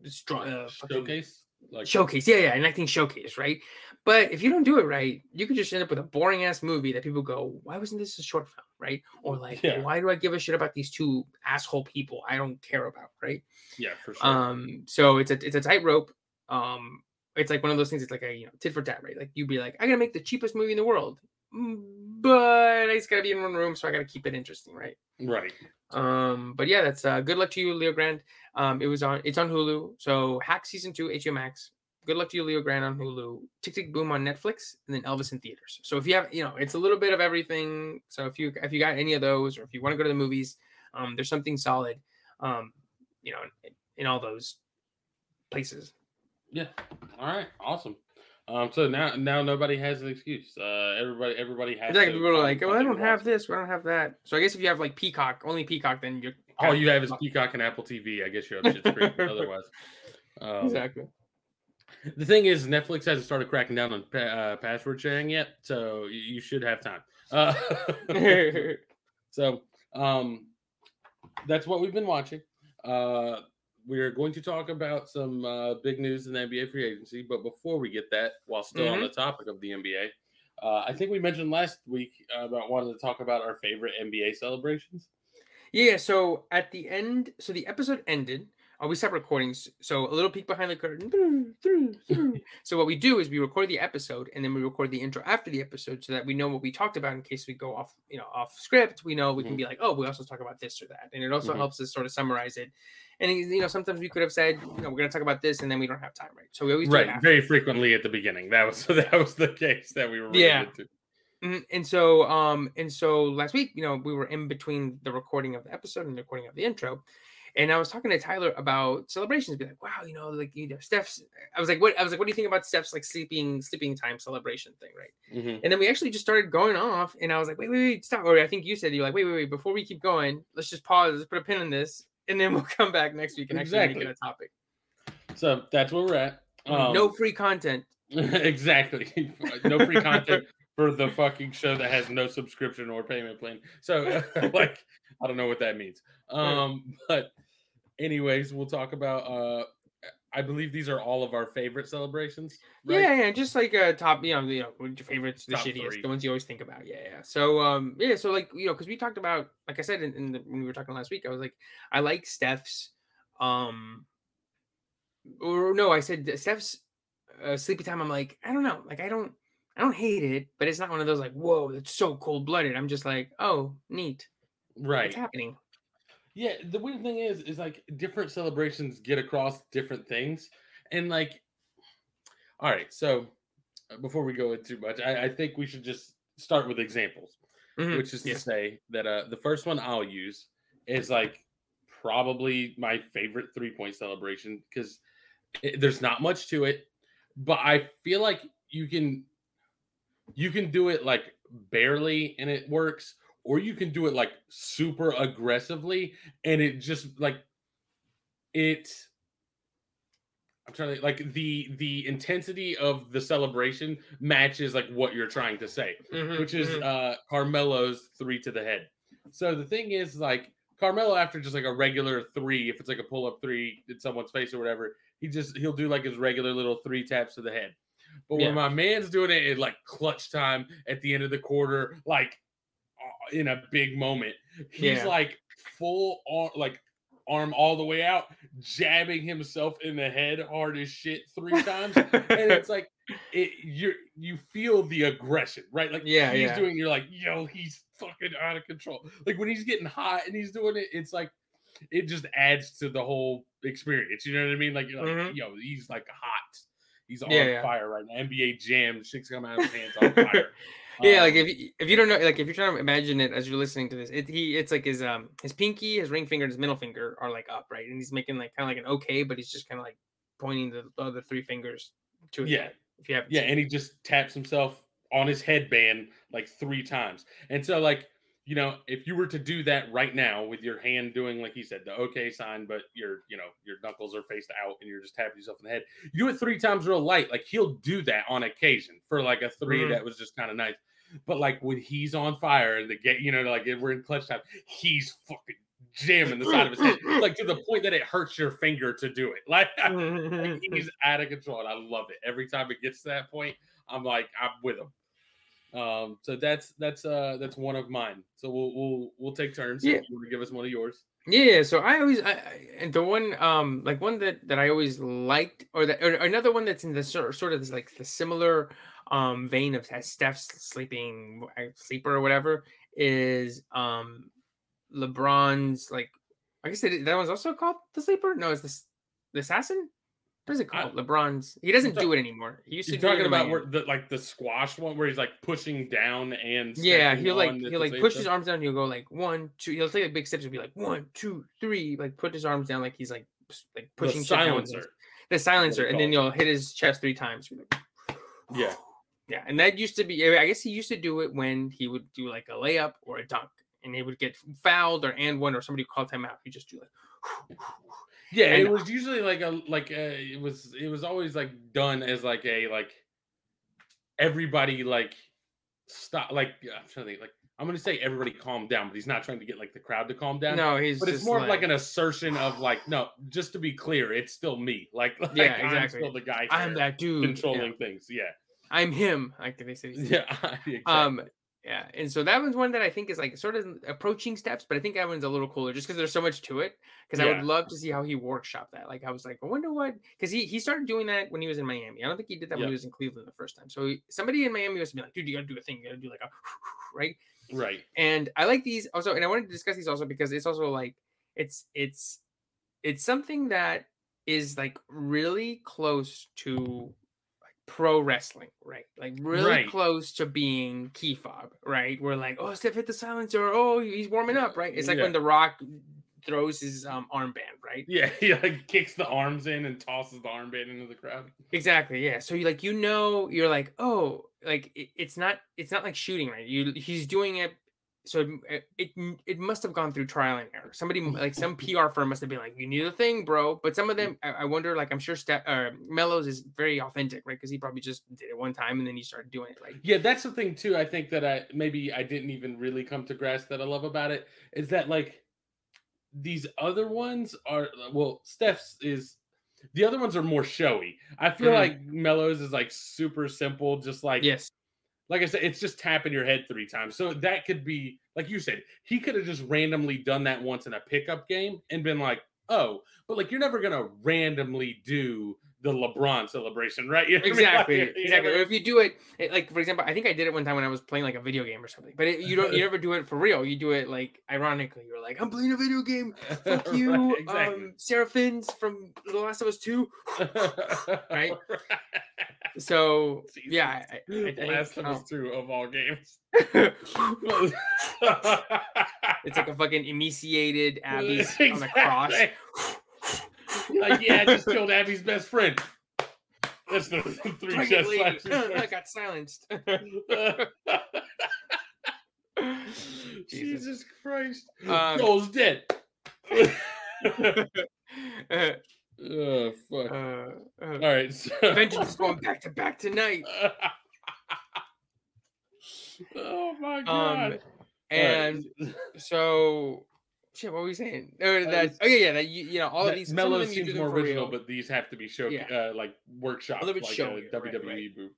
uh showcase. Like showcase, yeah, yeah, an acting showcase, right? But if you don't do it right, you could just end up with a boring ass movie that people go, "Why wasn't this a short film?" Right? Or like, yeah. "Why do I give a shit about these two asshole people I don't care about?" Right? Yeah, for sure. Um, so it's a it's a tightrope. Um, it's like one of those things. It's like a you know tit for tat, right? Like you'd be like, I gotta make the cheapest movie in the world, but it's gotta be in one room, so I gotta keep it interesting, right? Right. Um, but yeah, that's uh, good luck to you, Leo Grande. Um, it was on it's on Hulu. So Hacks season two, HBO Max. Good luck to you, Leo Grande on Hulu. Tick Tick Boom on Netflix, and then Elvis in theaters. So if you have, you know, it's a little bit of everything. So if you if you got any of those, or if you want to go to the movies, um, there's something solid, um, you know, in, in all those places. Yeah. All right. Awesome. Um, so now now nobody has an excuse. Uh, everybody everybody has. Exactly. People are like, "Oh, I don't have this. I don't have that." So I guess if you have like Peacock, only Peacock, then you're. All you have is Peacock and Apple TV. I guess you're up shit creek. otherwise, um, exactly. The thing is, Netflix hasn't started cracking down on pa- uh, password sharing yet, so you should have time. Uh, so um, that's what we've been watching. Uh, we are going to talk about some uh, big news in the NBA free agency. But before we get that, while still mm-hmm. on the topic of the NBA, uh, I think we mentioned last week about wanting to talk about our favorite NBA celebrations. Yeah. So at the end, so the episode ended uh, we stop recordings. So a little peek behind the curtain. so what we do is we record the episode and then we record the intro after the episode so that we know what we talked about in case we go off, you know, off script. We know we can mm-hmm. be like, oh, we also talk about this or that, and it also mm-hmm. helps us sort of summarize it. And you know, sometimes we could have said, you know, we're going to talk about this, and then we don't have time, right? So we always right very frequently at the beginning. That was that was the case that we were yeah. Mm-hmm. And so, um, and so last week, you know, we were in between the recording of the episode and the recording of the intro, and I was talking to Tyler about celebrations, be like, wow, you know, like you know, Steph's. I was like, what? I was like, what do you think about Steph's like sleeping sleeping time celebration thing, right? Mm-hmm. And then we actually just started going off, and I was like, wait, wait, wait, stop. Or I think you said you're like, wait, wait, wait, before we keep going, let's just pause, let's put a pin in this, and then we'll come back next week and exactly. actually make it a topic. So that's where we're at. Um, no free content. exactly. no free content for the fucking show that has no subscription or payment plan. So like I don't know what that means. Um, but anyways, we'll talk about uh I believe these are all of our favorite celebrations. Right? Yeah, yeah, just like uh top, you know, you know, your favorites, the top shittiest, three. the ones you always think about. Yeah, yeah. So um, yeah, so like you know, because we talked about, like I said in, in the, when we were talking last week, I was like, I like Steph's, um, or no, I said Steph's uh, sleepy time. I'm like, I don't know, like I don't, I don't hate it, but it's not one of those like, whoa, that's so cold blooded. I'm just like, oh, neat, right? What's happening? Yeah, the weird thing is, is like different celebrations get across different things, and like, all right. So uh, before we go into too much, I, I think we should just start with examples, mm-hmm. which is yeah. to say that uh, the first one I'll use is like probably my favorite three point celebration because there's not much to it, but I feel like you can you can do it like barely and it works or you can do it like super aggressively and it just like it I'm trying to like the the intensity of the celebration matches like what you're trying to say, mm-hmm, which is mm-hmm. uh Carmelo's three to the head. So the thing is like Carmelo after just like a regular three, if it's like a pull up three in someone's face or whatever, he just he'll do like his regular little three taps to the head. But yeah. when my man's doing it at like clutch time at the end of the quarter, like in a big moment. He's yeah. like full on, like arm all the way out, jabbing himself in the head hard as shit three times. and it's like it you you feel the aggression, right? Like Yeah, he's yeah. doing you're like, yo, he's fucking out of control. Like when he's getting hot and he's doing it, it's like it just adds to the whole experience. You know what I mean? Like you're like, Mhm. yo, he's like hot. He's on yeah. fire right now. NBA Jam, shit's coming out of his hands on fire. Yeah, like Um, if you, if you don't know, like if you're trying to imagine it as you're listening to this, it he it's like his um his pinky, his ring finger, and his middle finger are like up, right? And he's making like kind of like an okay, but he's just kind of like pointing the other three fingers to his Yeah. head. If you have Yeah, and he just taps himself on his headband like three times. And so, like, you know, if you were to do that right now with your hand doing, like he said, the okay sign, but your, you know, your knuckles are faced out and you're just tapping yourself in the head, you do it three times real light. Like he'll do that on occasion for like a 3 Mhm. that was just kind of nice. But like when he's on fire and the get, you know, like if we're in clutch time, he's fucking jamming the side of his head, like to the point that it hurts your finger to do it. Like, like, he's out of control, and I love it. Every time it gets to that point, I'm like, I'm with him. Um, so that's that's uh that's one of mine. So we'll we'll we'll take turns. Yeah. If you want to give us one of yours? Yeah, so I always I, I and the one um like one that that I always liked or that or another one that's in the sort sort of this like the similar um vein of Steph's sleeping uh, sleeper or whatever is um LeBron's like I guess it, that one's also called the sleeper. No, it's the the assassin. What is it I- called? LeBron's. He doesn't talk- do it anymore. He used to You're do talking in about where the like the squash one where he's like pushing down and Yeah, he'll like he'll like push his arms down. He'll go like one, two. He'll take like big steps. He'll be like one, two, three. Like put his arms down, like he's like like pushing shit down with silencer. The silencer, and then you'll hit his chest three times. Like, Yeah. yeah, and that used to be. I guess he used to do it when he would do like a layup or a dunk, and he would get fouled or and one or somebody would call timeout. He just do like, Yeah, And- it was usually like a like a, it was it was always like done as like a like everybody like stop like I'm trying to think like I'm gonna say everybody calm down, but he's not trying to get like the crowd to calm down. no, he's. but it's just more of like an assertion of like no, just to be clear, it's still me. Like, like Yeah, I'm exactly. still the guy I'm that dude. yeah. controlling things. Yeah, I'm him. Like they say. yeah, exactly. Um, yeah, and so that one's one that I think is like sort of approaching Steph's, but I think that one's a little cooler just because there's so much to it. Because I would love to see how he workshopped that. Like I was like, I wonder what because he he started doing that when he was in Miami. I don't think he did that when he was in Cleveland the first time. So he, somebody in Miami was be like, dude, you got to do a thing. You got to do like a right. right. And I like these also, and I wanted to discuss these also because it's also like it's it's it's something that is like really close to pro wrestling, right? Like really Right. close to being kayfabe, right? We're like, oh, Steph hit the silencer, oh, he's warming up, right? It's like Yeah. when The Rock throws his um armband, right? Yeah, he like kicks the arms in and tosses the armband into the crowd. Exactly. Yeah. So you like you know you're like oh like it, it's not it's not like shooting right. You he's doing it. So it, it it must have gone through trial and error. Somebody like some PR firm must have been like you need a thing, bro. But some of them I, I wonder like I'm sure Ste- uh, Melo's is very authentic, right? Because he probably just did it one time and then he started doing it. Like Yeah, that's the thing too. I think that I maybe I didn't even really come to grasp that I love about it is that like these other ones are well, Steph's is the other ones are more showy. I feel Mhm. like Melo's is like super simple, just like yes, like I said, it's just tapping your head three times. So that could be like you said, he could have just randomly done that once in a pickup game and been like, oh, but like you're never gonna randomly do the LeBron celebration, right? You know what I mean? Like, exactly, you exactly. Never- if you do it, it, like for example, I think I did it one time when I was playing like a video game or something. But it, you don't, you never do it for real. You do it like ironically. You're like, I'm playing a video game. Fuck Right, you, exactly. um, Seraphites from The Last of Us Two. right? So Jesus. yeah, I, I, I Last of um, Us Two of all games. it's like a fucking emaciated Abby's on a cross. Like, yeah, I just killed Abby's best friend. That's the three Pregnant chest slashes. I got silenced. Jesus. Jesus Christ. Um, Joel's dead. uh, oh, fuck. uh, uh, All right. So... Vengeance is going back to back tonight. oh my Um, god. and so shit. What were we saying? Oh, that, oh yeah, yeah. That you, you know, all of these. of Melo you seems do more original, real. but these have to be show Yeah. uh, like workshop, A little bit like showier, a right, WWE right. move.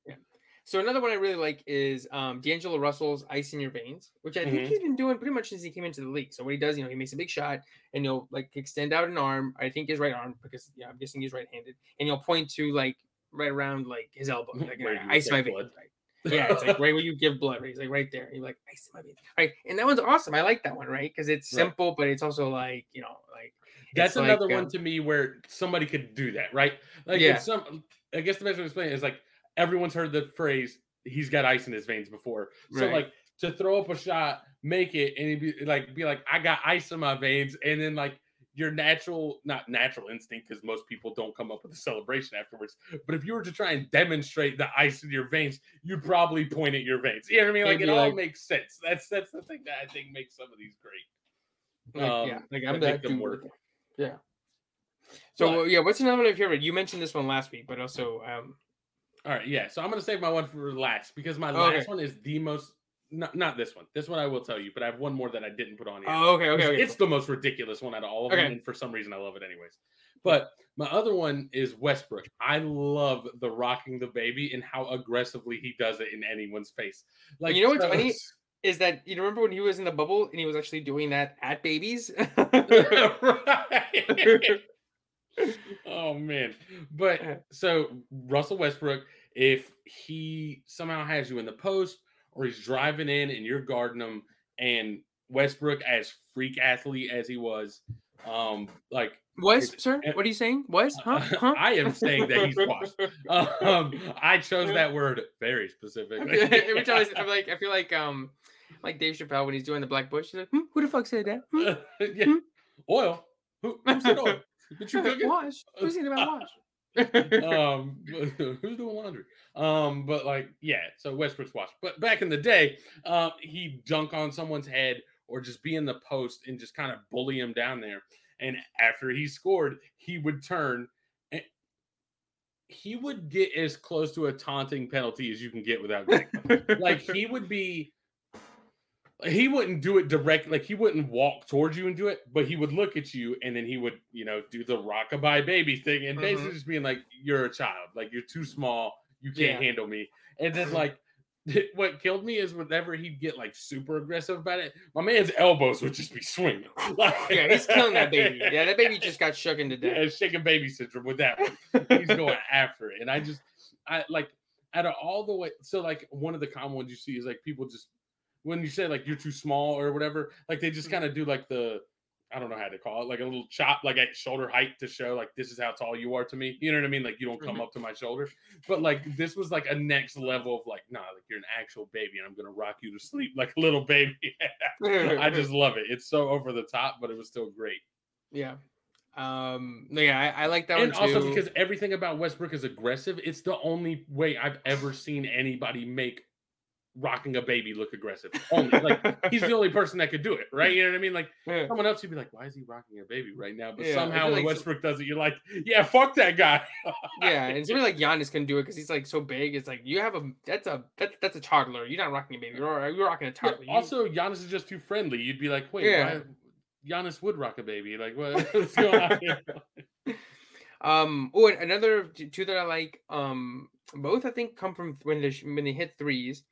So another one I really like is um, D'Angelo Russell's "Ice in Your Veins," which I think Mhm. he's been doing pretty much since he came into the league. So what he does, you know, he makes a big shot and he'll like extend out an arm. I think his right arm because yeah, I'm guessing he's right-handed, and he'll point to like right around like his elbow, like Where "Ah, ice my veins. Right? Yeah, it's like right where you give blood. Right? He's like right there. You're like ice in my veins. Right, and that one's awesome. I like that one, right? Because it's Right. simple, but it's also like you know, like That's it's like, another one um, to me where somebody could do that, right? Like, Yeah. some, I guess the best way to explain it is like everyone's heard the phrase "he's got ice in his veins" before. So Right. like to throw up a shot, make it, and he'd be like, be like, "I got ice in my veins," and then like your natural, not natural instinct, because most people don't come up with a celebration afterwards. But if you were to try and demonstrate the ice in your veins, you'd probably point at your veins. You know what I mean? Like It'd it all like- makes sense. That's that's the thing that I think makes some of these great. Like, um, yeah, like I'm make that dude. work. Yeah. So But- uh, yeah, what's another one of your favorite? You mentioned this one last week, but also um All right, yeah. So I'm gonna save my one for last because my Oh, okay. last one is the most. Not, not this one. This one I will tell you, but I have one more that I didn't put on here. Oh, okay, okay, It's- okay. It's the most ridiculous one out of all of them, Okay. and for some reason I love it anyways. But my other one is Westbrook. I love the rocking the baby and how aggressively he does it in anyone's face. Like you know what's so- funny? Is that you remember when he was in the bubble and he was actually doing that at babies? Oh man but so russell westbrook if he somehow has you in the post or he's driving in and you're guarding him and westbrook as freak athlete as he was um like was sir? uh, What are you saying? Was? Huh? Huh? i am saying that he's washed um i chose that word very specifically Every time I, I'm like, I feel like um, like Dave Chappelle when he's doing the Black Bush. He's like, hmm, who the fuck said that? Hmm? yeah oil who, who said oil did you cook it Wash. Who's saying about wash? Um who's doing laundry? Um but like yeah so westbrook's washed. But back in the day um he'd dunk on someone's head or just be in the post and just kind of bully him down there. And after he scored he would turn and he would get as close to a taunting penalty as you can get without getting like he would be he wouldn't do it direct like he wouldn't walk towards you and do it but he would look at you and then he would you know do the rockabye baby thing and basically Mhm. just being like you're a child like you're too small you can't Yeah. handle me and then like what killed me is whenever he'd get like super aggressive about it my man's elbows would just be swinging like, yeah, he's killing that baby. Yeah, that baby just got shook into yeah, death. shaking baby syndrome with that one he's going after it. And I just, I like, out of all the way, so like one of the common ones you see is like people just, when you say like you're too small or whatever, like they just Mhm. kind of do like the, I don't know how to call it, like a little chop, like at shoulder height to show like this is how tall you are to me. You know what I mean? Like you don't come Mhm. up to my shoulder. But like this was like a next level of like, nah, like you're an actual baby and I'm gonna rock you to sleep like a little baby. I just love it. It's so over the top, but it was still great. yeah. Um. no, Yeah, I, I like that and one And also because everything about Westbrook is aggressive, it's the only way I've ever seen anybody make rocking a baby look aggressive. Only like he's the only person that could do it, right? You know what I mean? Like Yeah. someone else, you'd be like, "Why is he rocking a baby right now?" But Yeah, somehow when like- Westbrook does it, you're like, "Yeah, fuck that guy." Yeah, and somebody like Giannis can do it because he's like so big. It's like you have a that's a that's that's a toddler. You're not rocking a baby. You're, you're rocking a toddler. You- also, Giannis is just too friendly. You'd be like, "Wait, Yeah. why?" Giannis would rock a baby. Like, what, what's going on here? Um. Oh, and another two that I like. Um. Both I think come from when they when they hit threes.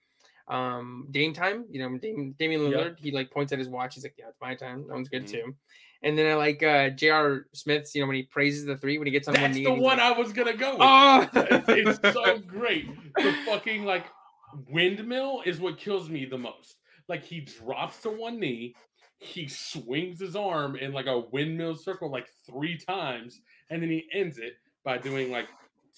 Um. Dame time. You know, Dame, Damian Yep. Lillard. He like points at his watch. He's like, "Yeah, it's my time." That one's good Mhm. too. And then I like uh J.R. Smith's. You know, when he praises the three when he gets on one knee. That's the one like, I was gonna go with. Oh, it's so great. The fucking like windmill is what kills me the most. Like he drops to one knee, he swings his arm in like a windmill circle like three times, and then he ends it by doing like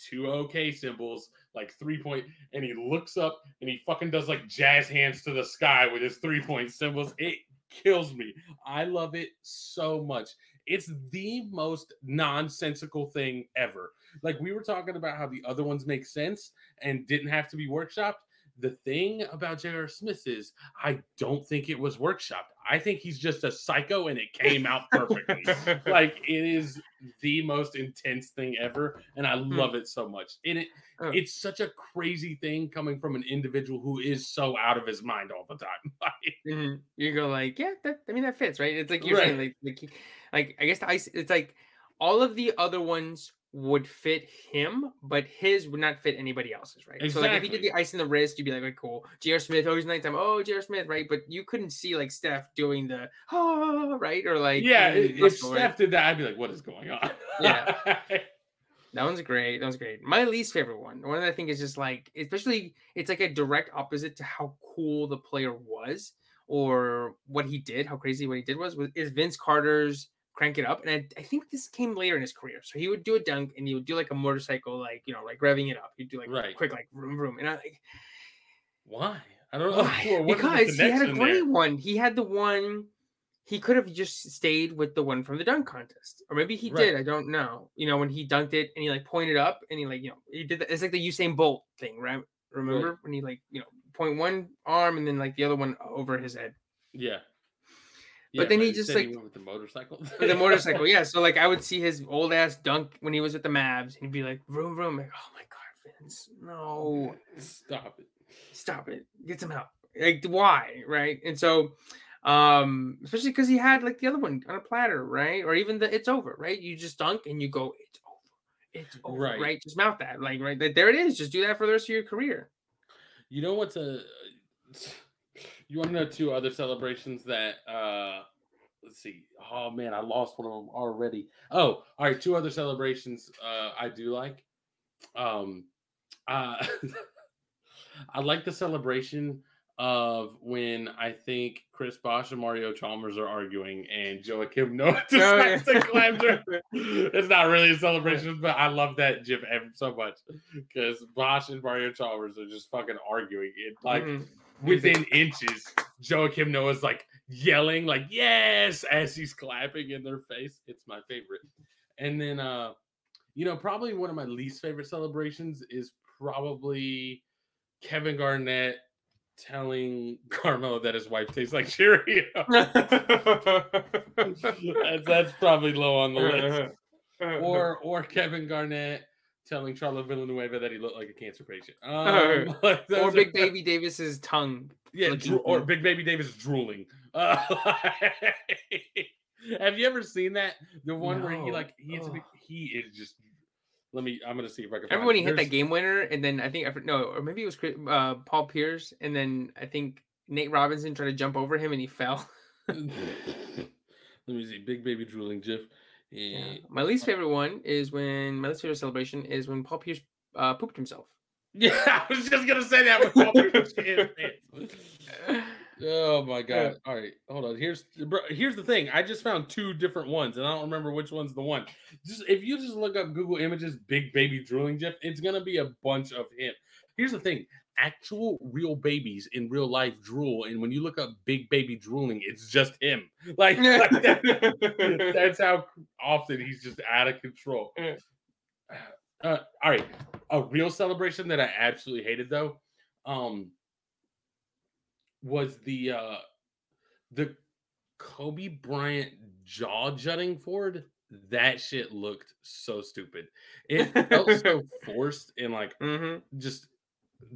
two OK symbols, like three point, and he looks up and he fucking does like jazz hands to the sky with his three point symbols. It kills me. I love it so much. It's the most nonsensical thing ever. Like we were talking about how the other ones make sense and didn't have to be workshopped. The thing about J.R. Smith is I don't think it was workshopped. I think he's just a psycho and it came out perfectly. like it is the most intense thing ever and I love it so much. And it Oh. it's such a crazy thing coming from an individual who is so out of his mind all the time. Mhm. You go like, yeah, that I mean that fits, right? It's like you're Right. saying, like, like, like I guess the ice. It's like all of the other ones would fit him, but his would not fit anybody else's, right? Exactly. So like if he did the ice in the wrist, you'd be like, okay, cool. J.R. Smith, oh, he's nighttime. Oh, J.R. Smith, right? But you couldn't see like Steph doing the ah, right? Or like yeah, if muscle, right? Steph did that, I'd be like, "What is going on?" Yeah. That one's great. That was great. My least favorite one, one that I think is just like, especially, it's like a direct opposite to how cool the player was or what he did, how crazy what he did was, was is Vince Carter's crank it up. And I, I think this came later in his career. So he would do a dunk and he would do like a motorcycle, like, you know, like revving it up. He'd do like Right. quick, like room, room. And I like, Why? I don't know. why? What is Because he had a great there? one. He had the one. He could have just stayed with the one from the dunk contest, or maybe he Right. did. I don't know. You know, when he dunked it and he like pointed up and he like you know he did. That. It's like the Usain Bolt thing, right? Remember when he like you know point one arm and then like the other one over his head Yeah. But then he just, like- went with the motorcycle. with the motorcycle. Yeah, so like I would see his old ass dunk when he was with the Mavs, and he'd be like vroom vroom. Like oh my god, Vince, no, Stop it. stop it get some help like why right and so um especially because he had like the other one on a platter right or even the it's over right you just dunk and you go it's over it's over Right. right, just mouth that like right there it is just do that for the rest of your career You know what's a? You want to know two other celebrations that? uh Let's see. Oh man, I lost one of them already. Oh, all right. Two other celebrations uh I do like. Um, uh, I like the celebration of when I think Chris Bosh and Mario Chalmers are arguing and Joakim Noah decides to climb through. It's not really a celebration, but I love that GIF so much because Bosh and Mario Chalmers are just fucking arguing it like Mhm. Within inches. Joakim Noah's like yelling like yes as he's clapping in their face. It's my favorite. And then uh you know probably one of my least favorite celebrations is probably Kevin Garnett telling Carmelo that his wife tastes like Cheerio. that's, that's probably low on the list. Or or Kevin Garnett telling Charlie Villanueva that he looked like a cancer patient. Um, or Big are- Baby Davis's tongue. yeah, dro- or. Big Baby Davis drooling. Uh, have you ever seen that? The one where he like he is Ugh. he is just. Let me. I'm gonna see if I can. Remember when he hit that game winner, and then I think I no, or maybe it was uh, Paul Pierce, and then I think Nate Robinson tried to jump over him and he fell. Let me see. Big Baby drooling GIF. Yeah. Eh, My least favorite one is when my least favorite celebration is when Paul Pierce uh, pooped himself. Yeah, I was just gonna say that Paul Pierce in his pants. Oh my god! All right, hold on. Here's bro, here's the thing. I just found two different ones, and I don't remember which one's the one. Just if you just look up Google Images, big baby drooling GIF, it's gonna be a bunch of him. Here's the thing: actual real babies in real life drool, and when you look up big baby drooling, it's just him. Like, like that- that's how often he's just out of control. Uh, all right, a real celebration that I absolutely hated though, um, was the uh the Kobe Bryant jaw jutting forward. That shit looked so stupid. It felt so forced and like mm-hmm. just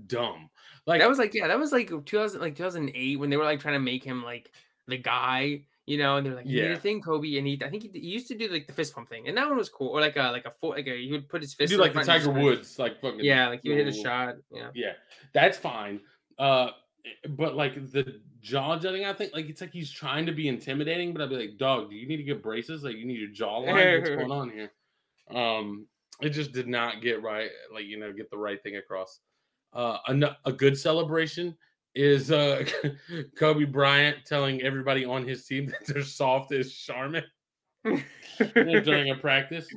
dumb. Like That was like yeah, that was like 2000 like 2008 when they were like trying to make him like the guy, you know, and they're like, you yeah. Thing, Kobe, and he I think he, he used to do like the fist pump thing, and that one was cool, or like a like a foot like a he would put his fist do like the Tiger Woods, like fucking yeah, like he would hit a shot, yeah. Yeah, that's fine. Uh, but like the jaw jutting, I think like it's like he's trying to be intimidating, but I'd be like, dog, do you need to get braces? Like you need your jawline. What's going on here? Um, it just did not get right. Like you know, get the right thing across. Uh, a, a good celebration is uh Kobe Bryant telling everybody on his team that they're soft as Charmin during a practice.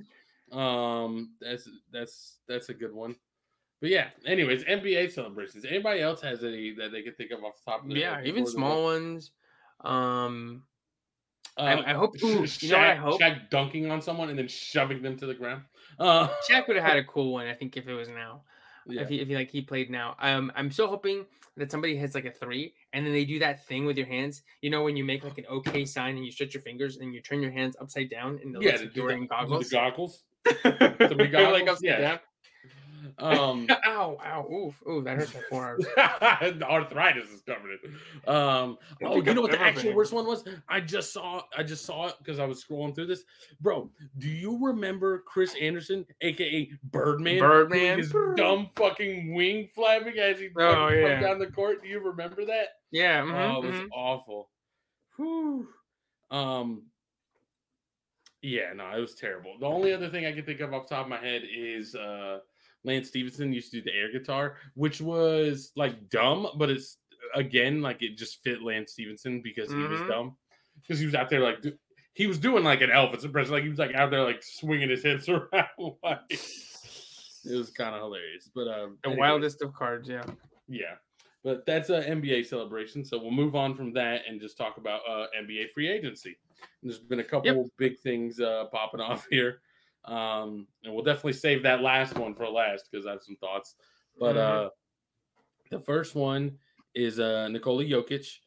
Um, that's that's that's a good one. But yeah, anyways, NBA celebrations. Anybody else has any that they can think of off the top of their yeah, even small ones. Um, Uh, I- I hope- ooh, Shaq, you know I hope? Shaq dunking on someone and then shoving them to the ground. Uh, Shaq would have had a cool one, I think, if it was now. Yeah. If he, if he like he played now, um, I'm so hoping that somebody hits like a three, and then they do that thing with your hands. You know, when you make like an OK sign and you stretch your fingers and you turn your hands upside down, and yeah, yeah, to like do you're the- wearing goggles. The goggles. Goggles, like upside yeah. down. Um, ow, ow, oof, ooh, that hurts my forearms. arthritis is covered it. Um, oh, you know what the actual worst one was? I just saw, I just saw it because I was scrolling through this, bro. Do you remember Chris Anderson, aka Birdman, Birdman? his dumb fucking wing flapping as he Oh, yeah. went down the court? Do you remember that? Yeah, mhm, Oh, it was mhm. awful. Whew. Um. Yeah, no, it was terrible. The only other thing I can think of off the top of my head is uh Lance Stephenson used to do the air guitar, which was like dumb, but it's again like it just fit Lance Stephenson because he was Mhm. dumb. Because he was out there like do- he was doing like an Elvis impression, like he was like out there like swinging his hips around. Like, it was kind of hilarious, but um, the anyways. wildest of cards. Yeah. Yeah. But that's an NBA celebration. So we'll move on from that and just talk about uh, NBA free agency. There's been a couple big things uh, popping off here. Um, and we'll definitely save that last one for last because I have some thoughts. But Mhm. uh, the first one is uh, Nikola Jokic.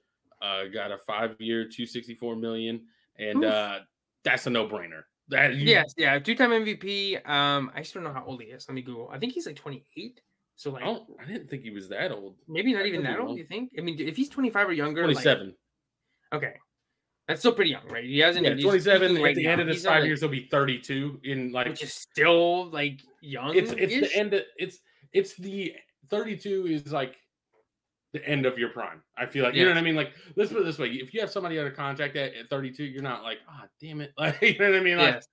Uh, got a five-year, 264 million, and uh, that's a no-brainer. That you, Yes, yeah, two-time MVP. Um, I just don't know how old he is. Let me Google. I think he's like 28. So I like don't. I didn't think he was that old. maybe not even that old. You think? I mean, if he's 25 or younger, like- 27. okay, that's still pretty young, right? He hasn't. Yeah, 27 at right the now. end of this He's five like- years, he'll be 32 in like which is still like young. it's it's the end of it's it's the 32 is like the end of your prime. I feel like you know what I mean. Like let's put it this way: if you have somebody under contract at, at 32, you're not like, ah, damn it, like you know what I mean. Like Yes.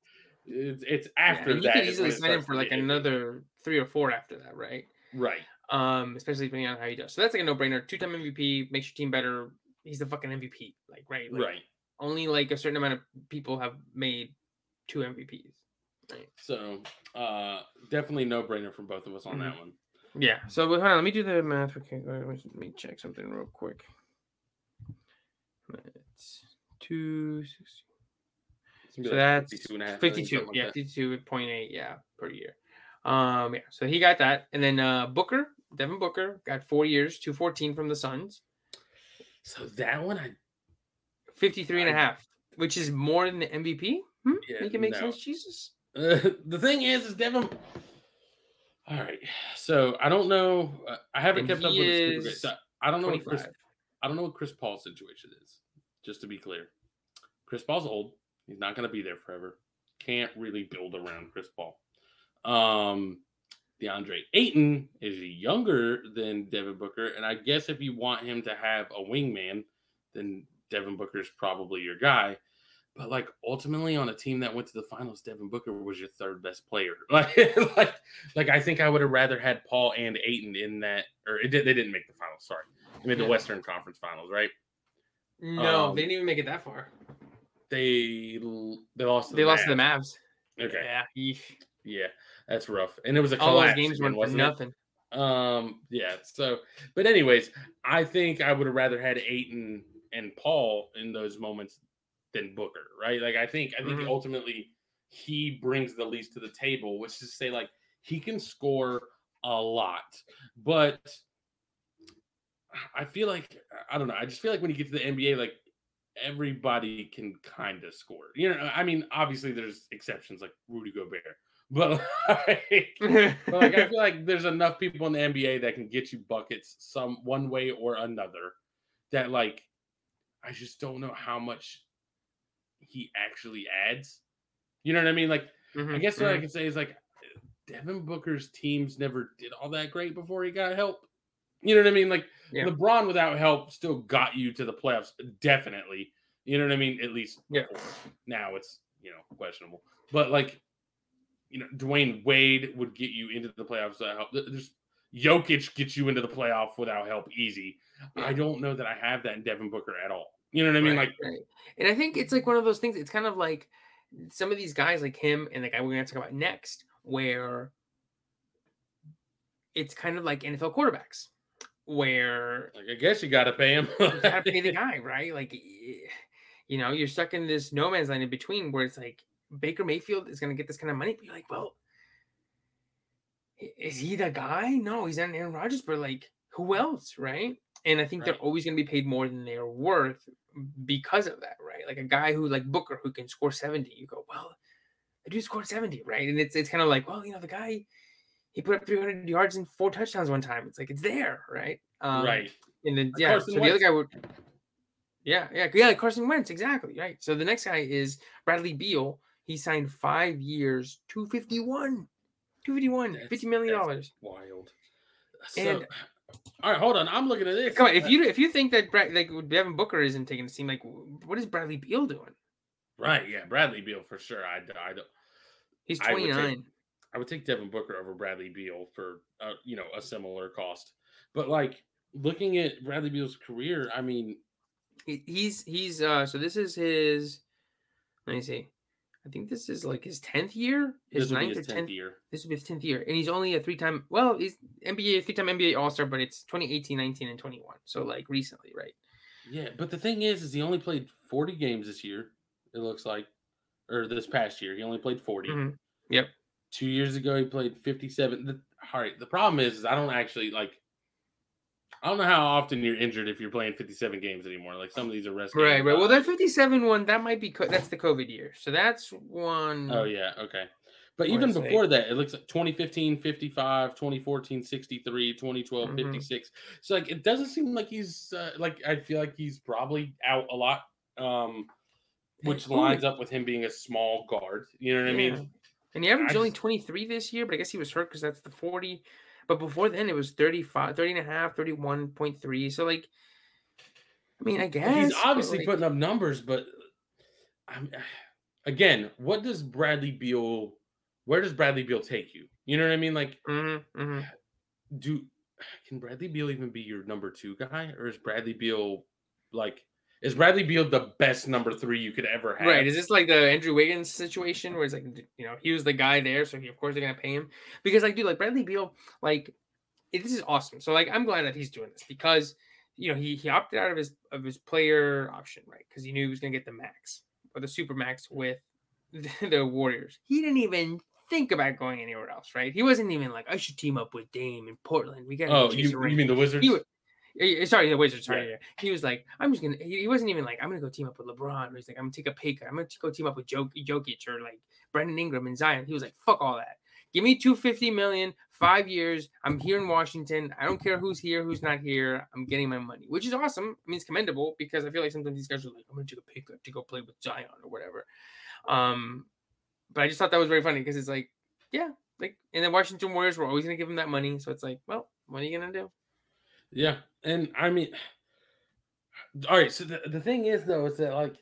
it's it's after and you that. could is easily sign him for like another three or four after that, right? right. Um, especially depending on how he does. So that's like a no-brainer. Two-time MVP makes your team better. He's the fucking MVP, like right, like, Right. Only like a certain amount of people have made two MVPs. Right. So uh definitely no brainer from both of us on Mhm. that one. Yeah. So hold on. Let me do the math. Okay. Let me, let me check something real quick. It's two sixty. It's gonna be So like that's 52 and a half 52. something like yeah, that. 52.8. Yeah, per year. Um, yeah. So he got that, and then uh Booker, Devin Booker, got four years, 214 from the Suns, So that one, I 53 and a I- half, which is more than the MVP. Hmm? Yeah, Make it make no. sense, Jesus. Uh, the thing is, is Devin. All right, so I don't know. Uh, I haven't And kept up with the Super. So I don't know what Chris. I don't know what Chris Paul's situation is. Just to be clear, Chris Paul's old. He's not going to be there forever. Can't really build around Chris Paul. Um, DeAndre Ayton is younger than Devin Booker, and I guess if you want him to have a wingman, then Devin Booker's probably your guy. But like ultimately on a team that went to the finals, Devin Booker was your third best player. Like, like, like I think I would have rather had Paul and Ayton in that, or it did, they didn't make the finals. Sorry, they made the Yeah. Western Conference Finals, right? No, Um, they didn't even make it that far. They they lost. To They the lost to the Mavs. Mavs. Okay, Yeah. yeesh. yeah, that's rough. And it was a All those collapse games again, were wasn't it? nothing. Um, yeah. So, but anyways, I think I would have rather had Ayton and Paul in those moments than Booker, right? Like I think I think Mhm. ultimately he brings the least to the table, which is to say, like he can score a lot, but I feel like I don't know. I just feel like when you get to the NBA, like everybody can kind of score. You know, I mean, obviously there's exceptions like Rudy Gobert, but like, but like I feel like there's enough people in the NBA that can get you buckets some one way or another. That like I just don't know how much he actually adds. You know what I mean? Like I Mhm, guess what I mhm. can say is like Devin Booker's teams never did all that great before he got help. You know what I mean? Like Yeah. LeBron without help still got you to the playoffs, definitely. You know what I mean? At least Yeah. now it's you know questionable. But like you know, Dwyane Wade would get you into the playoffs without help. There's Jokic gets you into the playoff without help easy. I don't know that I have that in Devin Booker at all. You know what I mean? Right, Like right. And I think it's like one of those things. It's kind of like some of these guys, like him, and the guy we're going to talk about next, where it's kind of like NFL quarterbacks, where like I guess you gotta pay him. you gotta pay the guy, right? Like, you know, you're stuck in this no man's land in between where it's like Baker Mayfield is going to get this kind of money, but you're like, well, is he the guy? No, he's not Aaron Rodgers, but like, who else, right? And I think they're always going to be paid more than they're worth because of that, right? Like a guy who like Booker who can score 70, you go, well, the dude scored 70, right? And it's it's kind of like, well, you know, the guy he put up 300 yards and four touchdowns one time. It's like it's there, right? Um, right. And then yeah, Carson so the other guy would. Yeah, yeah, yeah. like Carson Wentz, exactly right. So the next guy is Bradley Beal. He signed five years, 251. 251, That's- 50 million dollars. Wild. So, And- all right, hold on. I'm looking at this. Come on, if you if you think that Brad, like Devin Booker isn't taking a team, like what is Bradley Beal doing? right, yeah, Bradley Beal for sure. I, I don't. He's I would take- 29. I would take Devin Booker over Bradley Beal for uh, you know a similar cost. But like looking at Bradley Beal's career, I mean, He, he's he's uh so this is his let me see. I think this is like his 10th year, his this will be ninth his or 10th 10th. year. This will be his 10th year. And he's only a three-time well, he's NBA three-time NBA All-Star, but it's 2018, 19, and 21. So like recently, right? Yeah, but the thing is, is he only played 40 games this year. It looks like, or this past year, he only played 40. Mhm. Yep. Two years ago, he played 57. The, all right, the problem is, is I don't actually like. I don't know how often you're injured if you're playing 57 games anymore. Like some of these are rest. Right, right. Well, that 57 one, that might be co- that's the COVID year. So that's one Oh yeah, okay. But even before that, it looks like 2015 55, 2014 63, 2012 Mhm. 56. So like it doesn't seem like he's uh, like I feel like he's probably out a lot um which lines up with him being a small guard. You know what I mean? And he averaged only just- 23 this year, but I guess he was hurt because that's the 40. But before then, it was 35, 30 and a half, 31.3. So, like, I mean, I guess. He's obviously like, putting up numbers, but I'm again, what does Bradley Beal where does Bradley Beal take you? You know what I mean? Like mhm, mhm. do can Bradley Beal even be your number two guy, or is Bradley Beal like is Bradley Beal the best number three you could ever have? Right. Is this like the Andrew Wiggins situation where it's like, you know, he was the guy there. So, he, of course, they're going to pay him. Because, like, dude, like Bradley Beal, like, it- this is awesome. So, like, I'm glad that he's doing this because, you know, he, he opted out of his of his player option, right? Because he knew he was going to get the max or the super max with the, the Warriors. He didn't even think about going anywhere else, right? He wasn't even like, I should team up with Dame in Portland. We got Oh, you, you mean the Wizards? He sorry, the Wizards. Sorry, Yeah. He was like, I'm just gonna. He, wasn't even like, I'm gonna go team up with LeBron. Or he's like, I'm gonna take a pay cut. I'm gonna go team up with Jok- Jokic or like Brandon Ingram and Zion. He was like, fuck all that. Give me 250 million, five years. I'm here in Washington. I don't care who's here, who's not here. I'm getting my money, which is awesome. I mean, it's commendable because I feel like sometimes these guys are like, I'm gonna take a pay cut to go play with Zion or whatever. Um, but I just thought that was very funny because it's like, yeah, like, and the Washington Warriors were always gonna give him that money. So it's like, well, what are you gonna do? Yeah, and I mean, all right. So the, the thing is, though, is that like,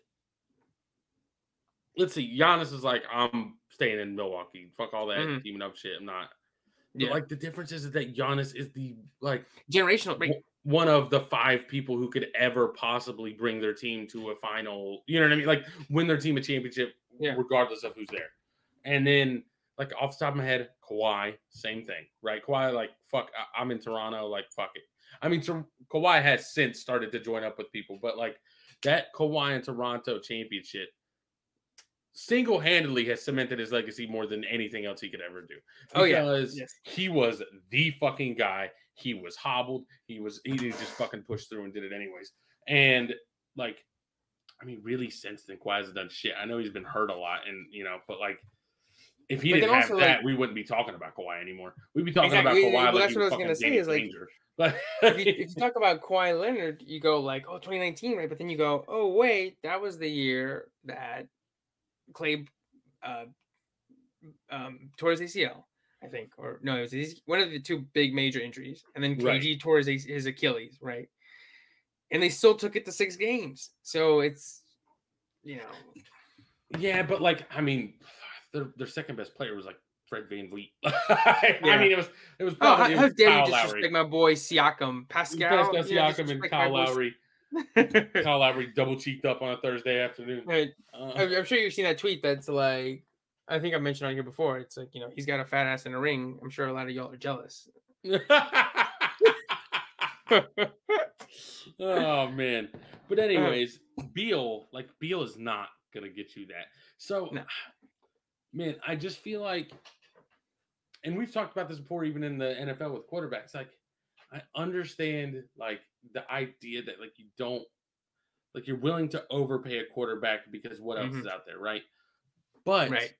let's see, Giannis is like, I'm staying in Milwaukee. Fuck all that Mhm. teaming up shit. I'm not. But Yeah, like the difference is that Giannis is the like generational. W- one of the five people who could ever possibly bring their team to a final. You know what I mean? Like win their team a championship, Yeah. regardless of who's there. And then, like off the top of my head, Kawhi, same thing, right? Kawhi, like fuck, I- I'm in Toronto, like fuck it. I mean, Tor- Kawhi has since started to join up with people, but like that Kawhi and Toronto championship single-handedly has cemented his legacy more than anything else he could ever do. Oh, yeah. Yes. he was the fucking guy. He was hobbled. He was he just fucking pushed through and did it anyways. And like, I mean, really, since then, Kawhi hasn't done shit. I know he's been hurt a lot, and you know, but like, if he But didn't have also, that, like- we wouldn't be talking about Kawhi anymore. We'd be talking Exactly. about Kawhi Well, like that's what I was was gonna say is, like, But if, you, if you talk about Kawhi Leonard, you go like, oh, 2019, right? But then you go, oh, wait, that was the year that Clay uh, um, tore his ACL, I think, or no, it was his, one of the two big major injuries, and then Right. KD tore his, his Achilles, right? And they still took it to six games, so it's you know, yeah, but like, I mean, their their second best player was like Fred VanVleet. I Yeah. mean, it was it was oh, how, probably it how was dare you disrespect Lowry. my boy Siakam, Pascal, Pascal know, Siakam and Kyle Lowry. Kyle Lowry double cheeked up on a Thursday afternoon. Right. Uh, I'm I'm sure you've seen that tweet that's like, I think I mentioned on here before. It's like, you know, he's got a fat ass in a ring. I'm sure a lot of y'all are jealous. oh man. But anyways, Beal, like Beal is not gonna get you that. So No. Man, I just feel like and we've talked about this before, even in the NFL with quarterbacks. Like, I understand like the idea that like you don't like you're willing to overpay a quarterback because what else Mhm. is out there, right? But Right.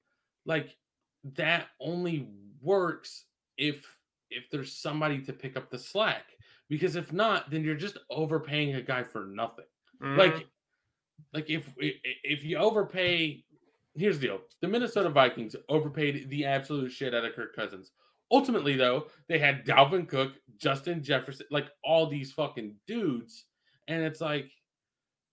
like that only works if if there's somebody to pick up the slack. Because if not, then you're just overpaying a guy for nothing. Mhm. Like, like if if you overpay, here's the deal: the Minnesota Vikings overpaid the absolute shit out of Kirk Cousins. Ultimately, though, they had Dalvin Cook, Justin Jefferson, like all these fucking dudes, and it's like,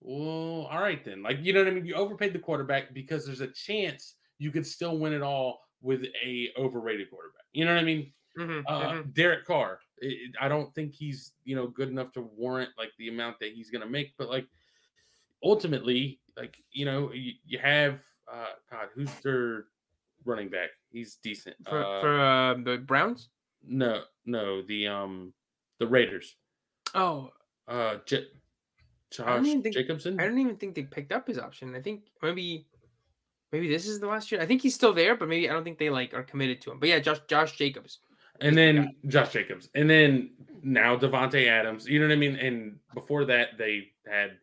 well, all right then. Like, you know what I mean? You overpaid the quarterback because there's a chance you could still win it all with a overrated quarterback. You know what I mean? Mhm, uh, mhm. Derek Carr. i- I I don't think he's you know good enough to warrant like the amount that he's gonna make, but like ultimately, like you know, you, you have uh God, who's their running back? He's decent. for uh, for uh, the Browns. no, no, the um the Raiders. Oh, Uh, J- I Josh even think- Jacobson. I don't even think they picked up his option. I think maybe maybe this is the last year. I think he's still there, but maybe I don't think they like are committed to him. But yeah, Josh Josh Jacobs. and He's the then Josh Jacobs, and then now Davante Adams. You know what I mean? And before that, they had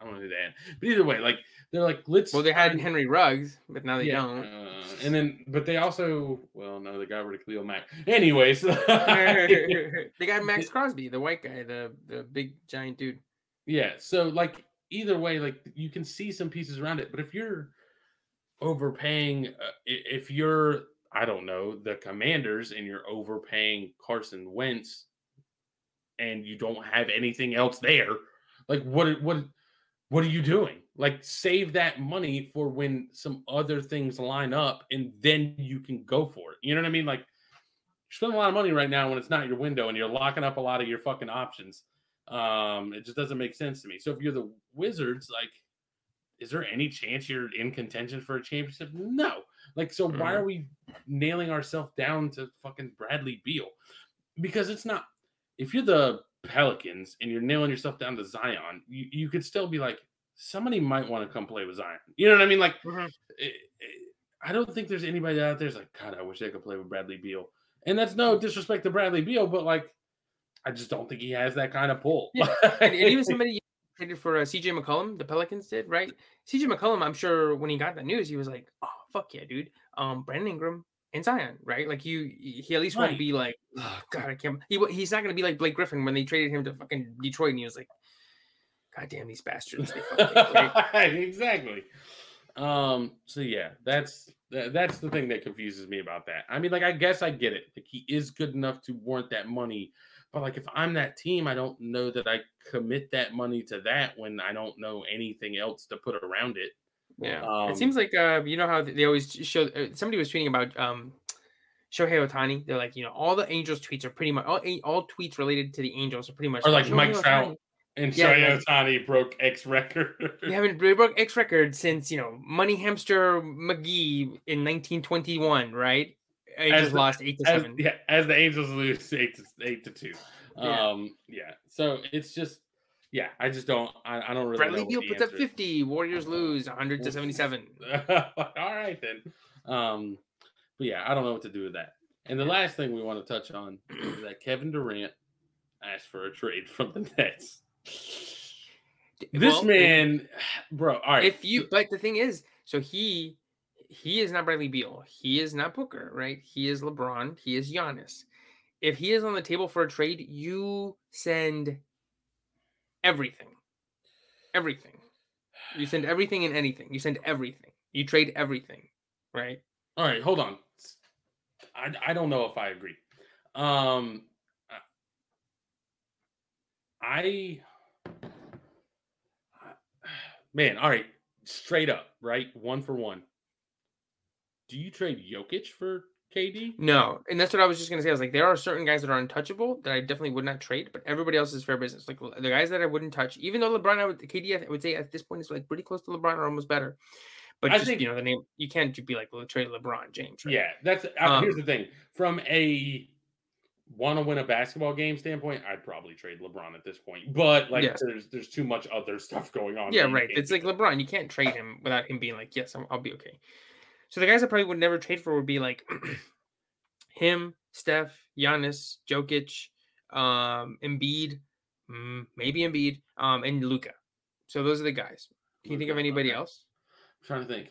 I don't know who they had, but either way, like they're like let's. Well, they had Henry Ruggs, but now they yeah, don't. uh, and then but they also well no they got rid of Khalil Mack. Anyways, they got Maxx Crosby, the white guy, the the big giant dude. yeah. So like either way, like you can see some pieces around it, but if you're overpaying, uh, if you're I don't know the Commanders and you're overpaying Carson Wentz, and you don't have anything else there, like what what what are you doing? Like save that money for when some other things line up, and then you can go for it. You know what I mean? Like you're spending a lot of money right now when it's not your window, and you're locking up a lot of your fucking options. Um, it just doesn't make sense to me. So if you're the Wizards, like, is there any chance you're in contention for a championship? No. Like, so why are we nailing ourselves down to fucking Bradley Beal? Because it's not. If you're the Pelicans and you're nailing yourself down to Zion, you, you could still be like, somebody might want to come play with Zion. You know what I mean? Like, Mhm. it- it- I don't think there's anybody out there's like, God, I wish I could play with Bradley Beal. And that's no disrespect to Bradley Beal, but like, I just don't think he has that kind of pull. Yeah, And, and even somebody traded for uh, CJ McCollum, the Pelicans did, right? CJ McCollum, I'm sure when he got the news, he was like, "Oh fuck yeah, dude!" Um, Brandon Ingram and Zion, right? Like you, he at least won't be like, "Oh God, I can't." He, he's not gonna be like Blake Griffin when they traded him to fucking Detroit, and he was like, "God damn these bastards!" They fucking, right? exactly. Um. So yeah, that's that, that's the thing that confuses me about that. I mean, like, I guess I get it. Like, he is good enough to warrant that money, but like, if I'm that team, I don't know that I commit that money to that when I don't know anything else to put around it. Yeah, Um, it seems like uh, you know how they always show. Uh, somebody was tweeting about um, Shohei Ohtani. They're like, you know, all the Angels tweets are pretty much all, all tweets related to the Angels are pretty much Or like Shohei Mike Trout. And Yeah, Shohei like- Ohtani broke X record. They haven't they broke X record since you know Money Hamster McGee in 1921, right? Angels the- lost eight to as, seven. yeah, as the Angels lose eight to eight to two. Yeah. Um, yeah. So it's just, yeah, I just don't, I, I don't really. Bradley Beal puts up 50. Warriors lose 100 to 77. All right then. Um, but yeah, I don't know what to do with that. And the last thing we want to touch on is that Kevin Durant asked for a trade from the Nets. This Well, if- man, bro. All right. If you, but the thing is, so he he is not Bradley Beal. He is not Booker, right? He is LeBron. He is Giannis. If he is on the table for a trade, you send everything. Everything. You send everything and anything. You send everything. You trade everything, right? All right, hold on. I, I don't know if I agree. Um, I, man, all right, straight up, right, one for one. Do you trade Jokic for KD? No, and that's what I was just gonna say. I was like, there are certain guys that are untouchable that I definitely would not trade, but everybody else is fair business. Like the guys that I wouldn't touch, even though LeBron, I would KD, I would say at this point is like pretty close to LeBron or almost better. But I just think- you know the name, you can't be like well, trade LeBron James. Right? Yeah, that's uh, Um, here's the thing. From a want to win a basketball game standpoint, I'd probably trade LeBron at this point. But like, Yes. there's there's too much other stuff going on. yeah, right. It's like. LeBron. You can't trade him without him being like, yes, I'm, I'll be okay. So the guys I probably would never trade for would be like him, Steph, Giannis, Jokic, um, Embiid, mm, maybe Embiid, um, and Luka. So those are the guys. Can you think of anybody okay. else? I'm trying to think.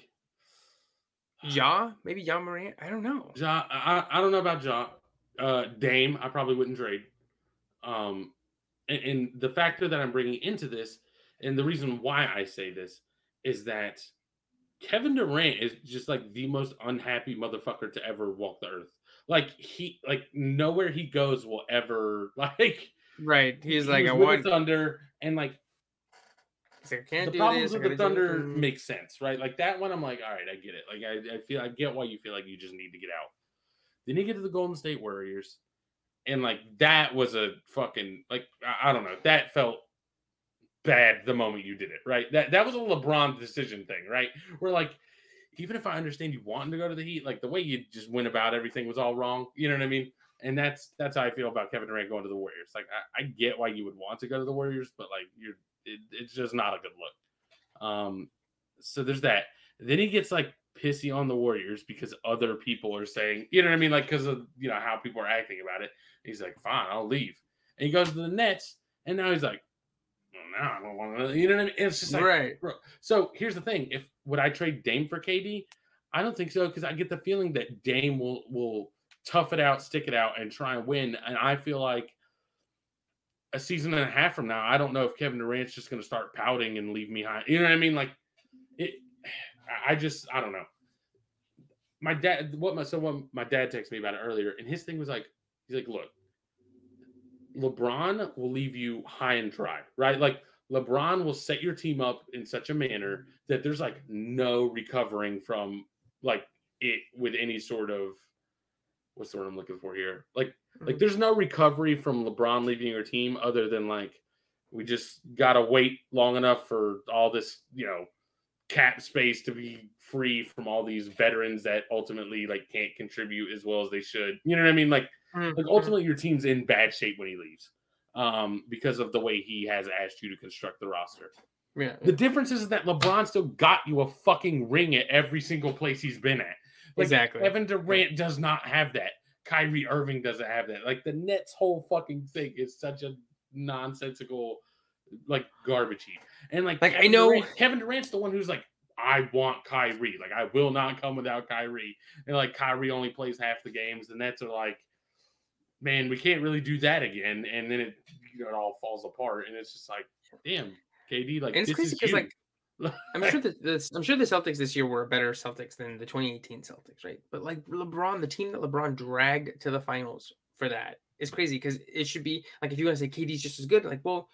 Ja, maybe Ja Morant. I don't know. Ja, I, I don't know about Ja. uh, Dame, I probably wouldn't trade. Um, and, and the factor that I'm bringing into this, and the reason why I say this, is that Kevin Durant is just like the most unhappy motherfucker to ever walk the earth. Like he, like nowhere he goes will ever like. Right. He's he like, I want. Thunder, and like like, the do problems this. With the gotta do it." Thunder Mm. make sense, right? Like that one, I'm like, all right, I get it. Like I, I feel, I get why you feel like you just need to get out. Then you get to the Golden State Warriors, and like that was a fucking like I, I don't know, that felt bad the moment you did it, right? That that was a LeBron decision thing, right? Where like even if I understand you wanting to go to the Heat, like the way you just went about everything was all wrong. You know what I mean? And that's that's how I feel about Kevin Durant going to the Warriors. Like I, I get why you would want to go to the Warriors, but like you're it, it's just not a good look. Um, so there's that. Then he gets like pissy on the Warriors because other people are saying, you know what I mean, like because of you know how people are acting about it. He's like, fine, I'll leave. And he goes to the Nets, and now he's like, now I don't want to. You know what I mean? It's just like, right. bro. So here's the thing: if would I trade Dame for KD? I don't think so because I get the feeling that Dame will will tough it out, stick it out, and try and win. And I feel like a season and a half from now, I don't know if Kevin Durant's just going to start pouting and leave me high. You know what I mean? Like it. I just I don't know. My dad, what my so what my dad texted me about it earlier, and his thing was like, he's like, look, LeBron will leave you high and dry, right? Like LeBron will set your team up in such a manner that there's like no recovering from like it with any sort of what's the word I'm looking for here? Like like mm-hmm. there's no recovery from LeBron leaving your team other than like we just gotta wait long enough for all this, you know, cap space to be free from all these veterans that ultimately like can't contribute as well as they should. You know what I mean? Like Mhm. like ultimately your team's in bad shape when he leaves um because of the way he has asked you to construct the roster yeah. the difference is that lebron still got you a fucking ring at every single place he's been at like Exactly. Kevin Durant does not have that. Kyrie Irving doesn't have that. Like the Nets' whole fucking thing is such a nonsensical, like garbage heap. And like, Like, I know- Durant- Kevin Durant's the one who's like, I want Kyrie. Like I will not come without Kyrie. And like Kyrie only plays half the games. The Nets are like, man, we can't really do that again. And then it, you know, it all falls apart. And it's just like, damn, KD, like And it's this crazy is 'cause, you. like, I'm sure that this, I'm sure the Celtics this year were a better Celtics than the 2018 Celtics, right? But like LeBron, the team that LeBron dragged to the finals for that is crazy because it should be like if you want to say KD's just as good, like well,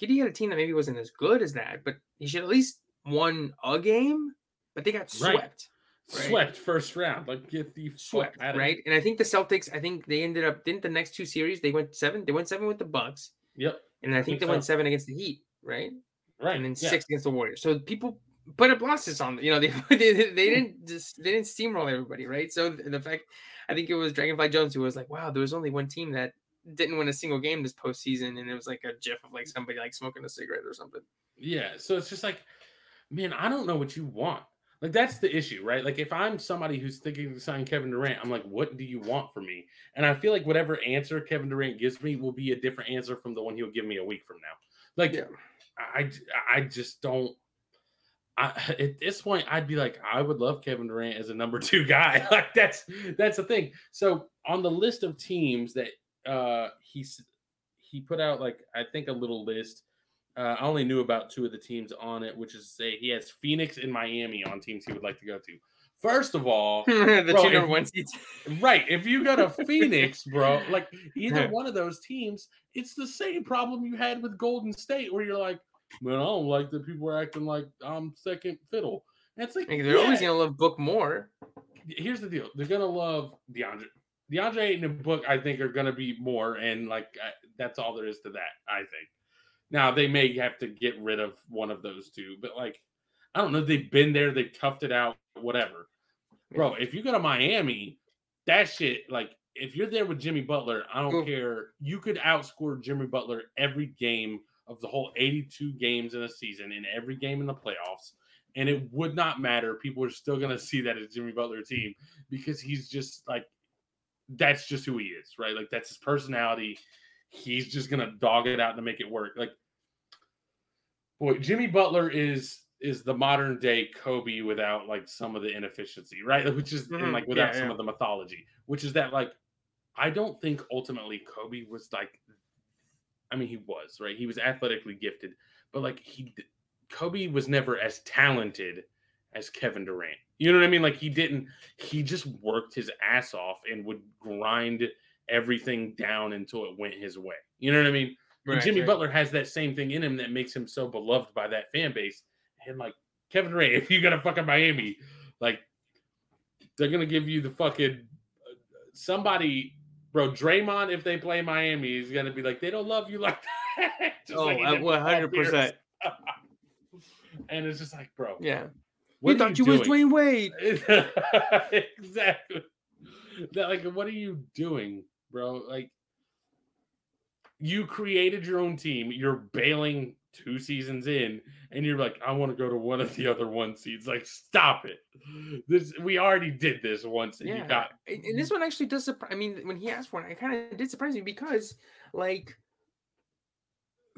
KD had a team that maybe wasn't as good as that, but he should at least won a game. But they got swept, right. Swept first round. Like get the swept, right? And I think the Celtics, I think they ended up didn't the next two series they went seven, they went seven with the Bucks. Yep. and I think, think they went seven against the Heat, right? Right. and then yeah. six against the Warriors. So people put up losses on, you know, they they, they didn't just they didn't steamroll everybody, right? So the fact I think it was Dragonfly Jones who was like, wow, there was only one team that didn't win a single game this postseason, and it was like a gif of like somebody like smoking a cigarette or something. Yeah. So it's just like, man, I don't know what you want. Like that's the issue, right? Like if I'm somebody who's thinking to sign Kevin Durant, I'm like, what do you want from me? And I feel like whatever answer Kevin Durant gives me will be a different answer from the one he'll give me a week from now. Like Yeah. I I just don't. I, at this point, I'd be like, I would love Kevin Durant as a number two guy. like that's that's the thing. So on the list of teams that uh he's he put out like I think a little list. Uh, I only knew about two of the teams on it, which is say he has Phoenix and Miami on teams he would like to go to. First of all, the Bro, two if- number one seeds. right, if you go to Phoenix, bro, like either one of those teams, it's the same problem you had with Golden State, where you're like, man, I don't like that people are acting like I'm second fiddle. And it's like Like, they're always gonna love Book more. here's the deal: they're gonna love DeAndre. DeAndre Ayton and Book, I think, are gonna be more, and like I, that's all there is to that. I think. Now they may have to get rid of one of those two, but like, I don't know. They've been there, they've toughed it out, whatever. Bro, if you go to Miami, that shit, like, if you're there with Jimmy Butler, I don't care. You could outscore Jimmy Butler every game of the whole 82 games in a season, in every game in the playoffs, and it would not matter. People are still gonna see that as Jimmy Butler team because he's just like that's just who he is, right? Like that's his personality. He's just gonna dog it out to make it work. Like, boy, Jimmy Butler is is the modern day Kobe without like some of the inefficiency, right? Which is and Mhm. like without Yeah, some yeah. of the mythology, which is that like I don't think ultimately Kobe was like. I mean, he was right. He was athletically gifted, but like he, Kobe was never as talented as Kevin Durant. You know what I mean? Like he didn't. He just worked his ass off and would grind everything down until it went his way. You know what I mean? Right, and Jimmy right. Butler has that same thing in him that makes him so beloved by that fan base. And like Kevin Ray, if you got a fucking Miami, like they're gonna give you the fucking uh, somebody, bro. Draymond, if they play Miami, is gonna be like they don't love you like that. oh, one hundred percent. And it's just like, bro, yeah. What you thought you, you was Dwyane Wade. exactly. That, like, what are you doing, bro? Like, you created your own team. You're bailing two seasons in, and you're like, I want to go to one of the other one seeds. Like, stop it. This we already did this once, and yeah. you got. And this one actually does surprise. I mean, when he asked for it, it kind of did surprise me because, like,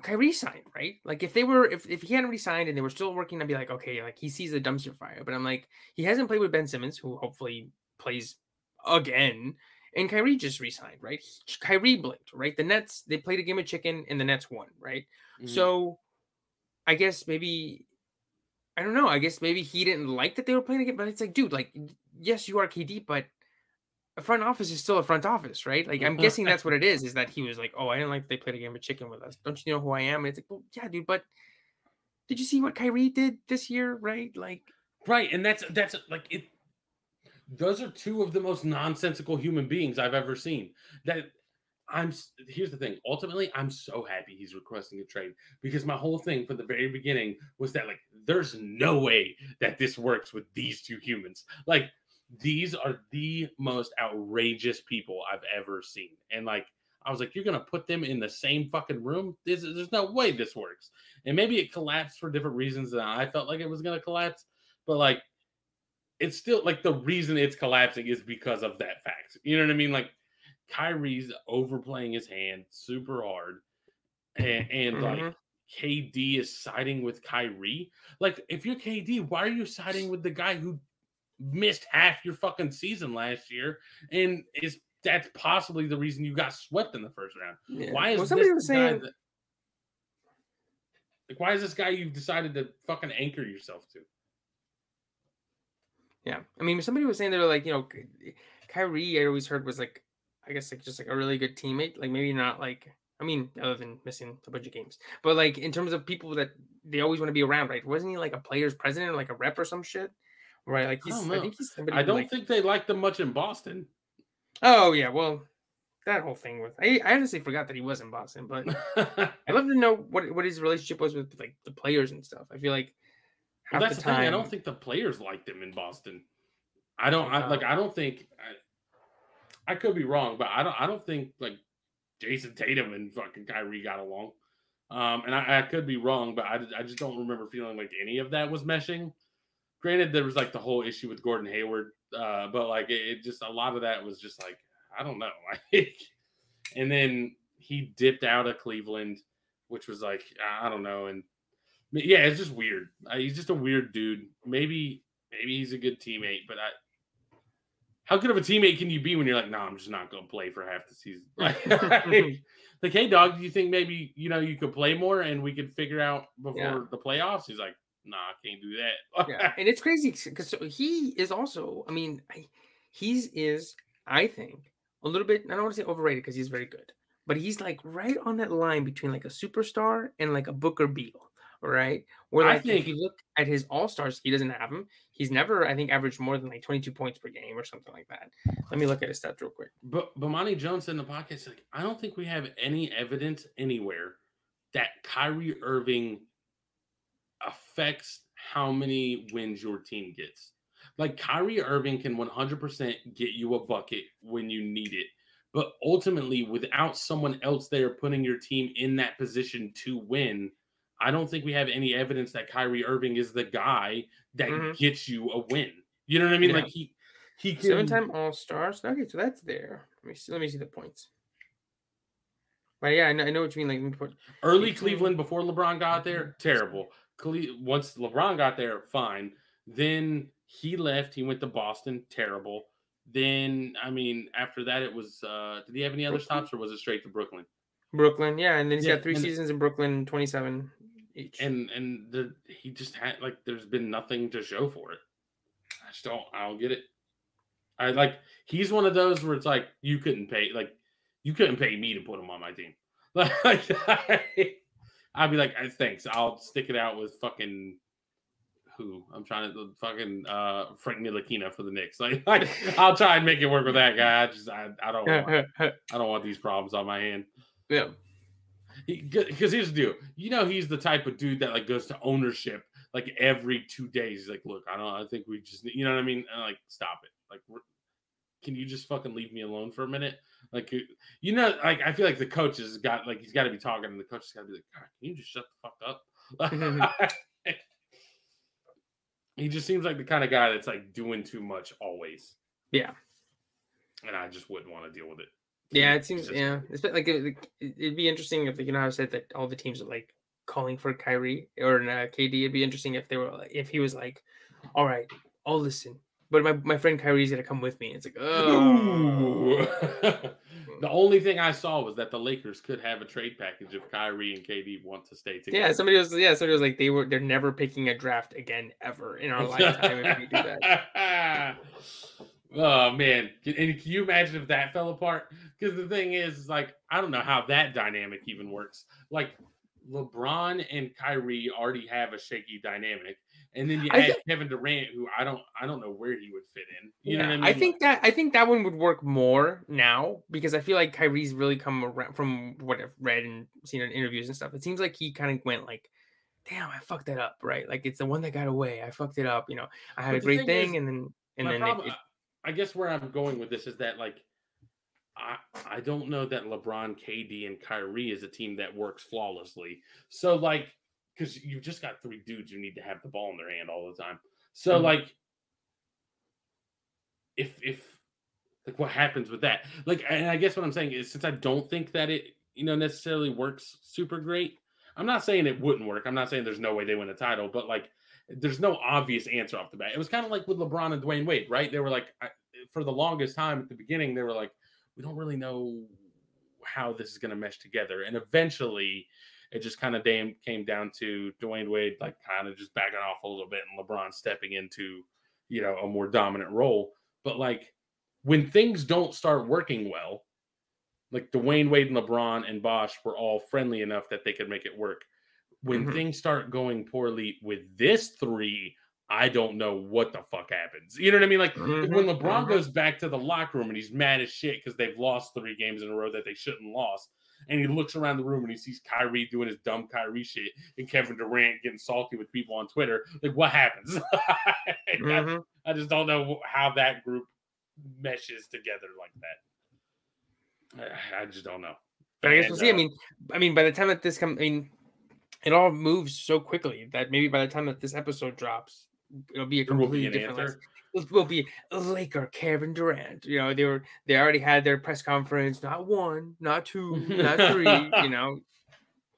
Kyrie signed, right? Like, if they were, if if he hadn't resigned and they were still working, I'd be like, okay, like he sees the dumpster fire. But I'm like, he hasn't played with Ben Simmons, who hopefully plays again. And Kyrie just resigned, right? Kyrie blinked, right? The Nets, they played a game of chicken and the Nets won, right? Mm-hmm. So I guess maybe I don't know. I guess maybe he didn't like that they were playing again, but it's like, dude, like, yes, you are KD, but a front office is still a front office, right? Like, I'm guessing that's what it is. Is that he was like, oh, I didn't like they played a game of chicken with us. Don't you know who I am? And it's like, well, yeah, dude, but did you see what Kyrie did this year, right? Like, right, and that's that's like it those are two of the most nonsensical human beings I've ever seen. That I'm here's the thing. Ultimately, I'm so happy he's requesting a trade because my whole thing from the very beginning was that like there's no way that this works with these two humans. Like these are the most outrageous people I've ever seen. And like I was like, you're gonna put them in the same fucking room? This, there's no way this works. And maybe it collapsed for different reasons than I felt like it was gonna collapse. But like it's still like the reason it's collapsing is because of that fact. You know what I mean? Like Kyrie's overplaying his hand super hard, and, and mm-hmm. like KD is siding with Kyrie. Like, if you're KD, why are you siding with the guy who missed half your fucking season last year and is that's possibly the reason you got swept in the first round? Yeah. Why is well, somebody was saying? That, like, why is this guy you've decided to fucking anchor yourself to? Yeah, I mean, somebody was saying they're like, you know, eh, Kyrie. I always heard was like, I guess like just like a really good teammate. Like maybe not like, I mean, other than missing a bunch of games, but like in terms of people that they always want to be around. Right? Wasn't he like a players president, or like a rep or some shit? Right? Like he's. I, I think he's. I don't like, think they liked him much in Boston. Oh yeah, well, that whole thing with I, I honestly forgot that he was in Boston, but I'd love to know what what his relationship was with like the players and stuff. I feel like well, that's the, the thing. I don't think the players liked him in Boston. I don't I, like. I don't think. I, I, could be wrong, but I don't. I don't think like Jayson Tatum and fucking Kyrie got along. Um, and I, I could be wrong, but I, I just don't remember feeling like any of that was meshing. Granted, there was like the whole issue with Gordon Hayward, uh, but like it, it just a lot of that was just like I don't know. Like, and then he dipped out of Cleveland, which was like I don't know, and yeah, it's just weird. Uh, he's just a weird dude. Maybe maybe he's a good teammate, but I. How good of a teammate can you be when you're like, no, nah, I'm just not going to play for half the season? Like, like, hey, dog, do you think maybe you know you could play more and we could figure out before yeah. the playoffs? He's like, nah, I can't do that. yeah, and it's crazy because he is also. I mean, he's is I think a little bit. I don't want to say overrated because he's very good, but he's like right on that line between like a superstar and like a Booker Beal right? Where like think, if you look at his all stars, he doesn't have them. He's never, I think, averaged more than like 22 points per game or something like that. Let me look at his stats real quick. But Bomani Jones in the podcast, like, I don't think we have any evidence anywhere that Kyrie Irving affects how many wins your team gets. Like Kyrie Irving can 100% get you a bucket when you need it. But ultimately, without someone else there putting your team in that position to win, I don't think we have any evidence that Kyrie Irving is the guy that mm-hmm. gets you a win. You know what I mean? Yeah. Like he he can... seven time All Stars. Okay, so that's there. Let me see. Let me see the points. But yeah, I know, I know what you mean. Like put early Cleveland before LeBron got there, mm-hmm. terrible. Cle- once LeBron got there, fine. Then he left. He went to Boston, terrible. Then I mean, after that, it was. uh Did he have any other stops, or was it straight to Brooklyn? Brooklyn, yeah, and then he's Yeah, got three seasons in Brooklyn, twenty-seven each. And and the, he just had like, there's been nothing to show for it. I just don't. I don't get it. I like. He's one of those where it's like you couldn't pay like you couldn't pay me to put him on my team. Like I, I'd be like, "Uh, thanks. I'll stick it out with fucking who I'm trying to fucking uh Frank Ntilikina for the Knicks. Like, like I'll try and make it work with that guy. I just I, I don't want, I don't want these problems on my hand. yeah, Because here's the deal, you know, he's the type of dude that like goes to ownership like every two days. He's like, look, I don't, I think we just, you know what I mean? And, like, stop it. Like, can you just fucking leave me alone for a minute? Like, you- you know, like I feel like the coach has got like he's got to be talking, and the coach has got to be like, God, can you just shut the fuck up? he just seems like the kind of guy that's like doing too much always. Yeah. and I just wouldn't want to deal with it. Yeah. It seems just- yeah. It's been, like it, it'd be interesting if you know how I said that all the teams are like calling for Kyrie or uh, KD. It'd be interesting if they were if he was like, all right, I'll listen, but my my friend Kyrie's gonna come with me. It's like, oh, the only thing I saw was that the Lakers could have a trade package if Kyrie and KD want to stay together. yeah. Somebody was yeah. Somebody was like, they were they're never picking a draft again ever in our lifetime if we do that. oh man, can, and can you imagine if that fell apart? Because the thing is, is, like, I don't know how that dynamic even works. Like, LeBron and Kyrie already have a shaky dynamic, and then you add thi- Kevin Durant, who I don't, I don't know where he would fit in. You know Yeah, what I mean? I think that I think that one would work more now because I feel like Kyrie's really come around from what I've read and seen in interviews and stuff. It seems like he kind of went like, "Damn, I fucked that up," right? Like it's the one that got away. I fucked it up. You know, I had a great thing thing, is, and then and then problem- it, it, I guess where I'm going with this is that like I I don't know that LeBron, KD, and Kyrie is a team that works flawlessly. So like because you've just got three dudes who need to have the ball in their hand all the time. So Mhm. like if if like what happens with that? Like and I guess what I'm saying is since I don't think that it you know necessarily works super great. I'm not saying it wouldn't work. I'm not saying there's no way they win a title, but like there's no obvious answer off the bat. It was kind of like with LeBron and Dwyane Wade, right? They were like, I, for the longest time at the beginning, they were like, we don't really know how this is going to mesh together. And eventually, it just kind of damn came down to Dwyane Wade, like kind of just backing off a little bit and LeBron stepping into, you know, a more dominant role. But like when things don't start working well, like Dwyane Wade and LeBron and Bosh were all friendly enough that they could make it work when Mhm. things start going poorly with this three, I don't know what the fuck happens. You know what I mean? Like when Mhm, LeBron mhm. goes back to the locker room and he's mad as shit because they've lost three games in a row that they shouldn't lost. And he looks around the room and he sees Kyrie doing his dumb Kyrie shit and Kevin Durant getting salty with people on Twitter. Like, what happens? I, Mhm. I just don't know how that group meshes together like that. I, I just don't know. But I guess we'll see. I uh, mean, I mean, by the time that this comes, I mean, it all moves so quickly that maybe by the time that this episode drops, it'll be a will be completely different. answer. It will be Laker Kevin Durant. You know, they were they already had their press conference. Not one, not two, not three. You know,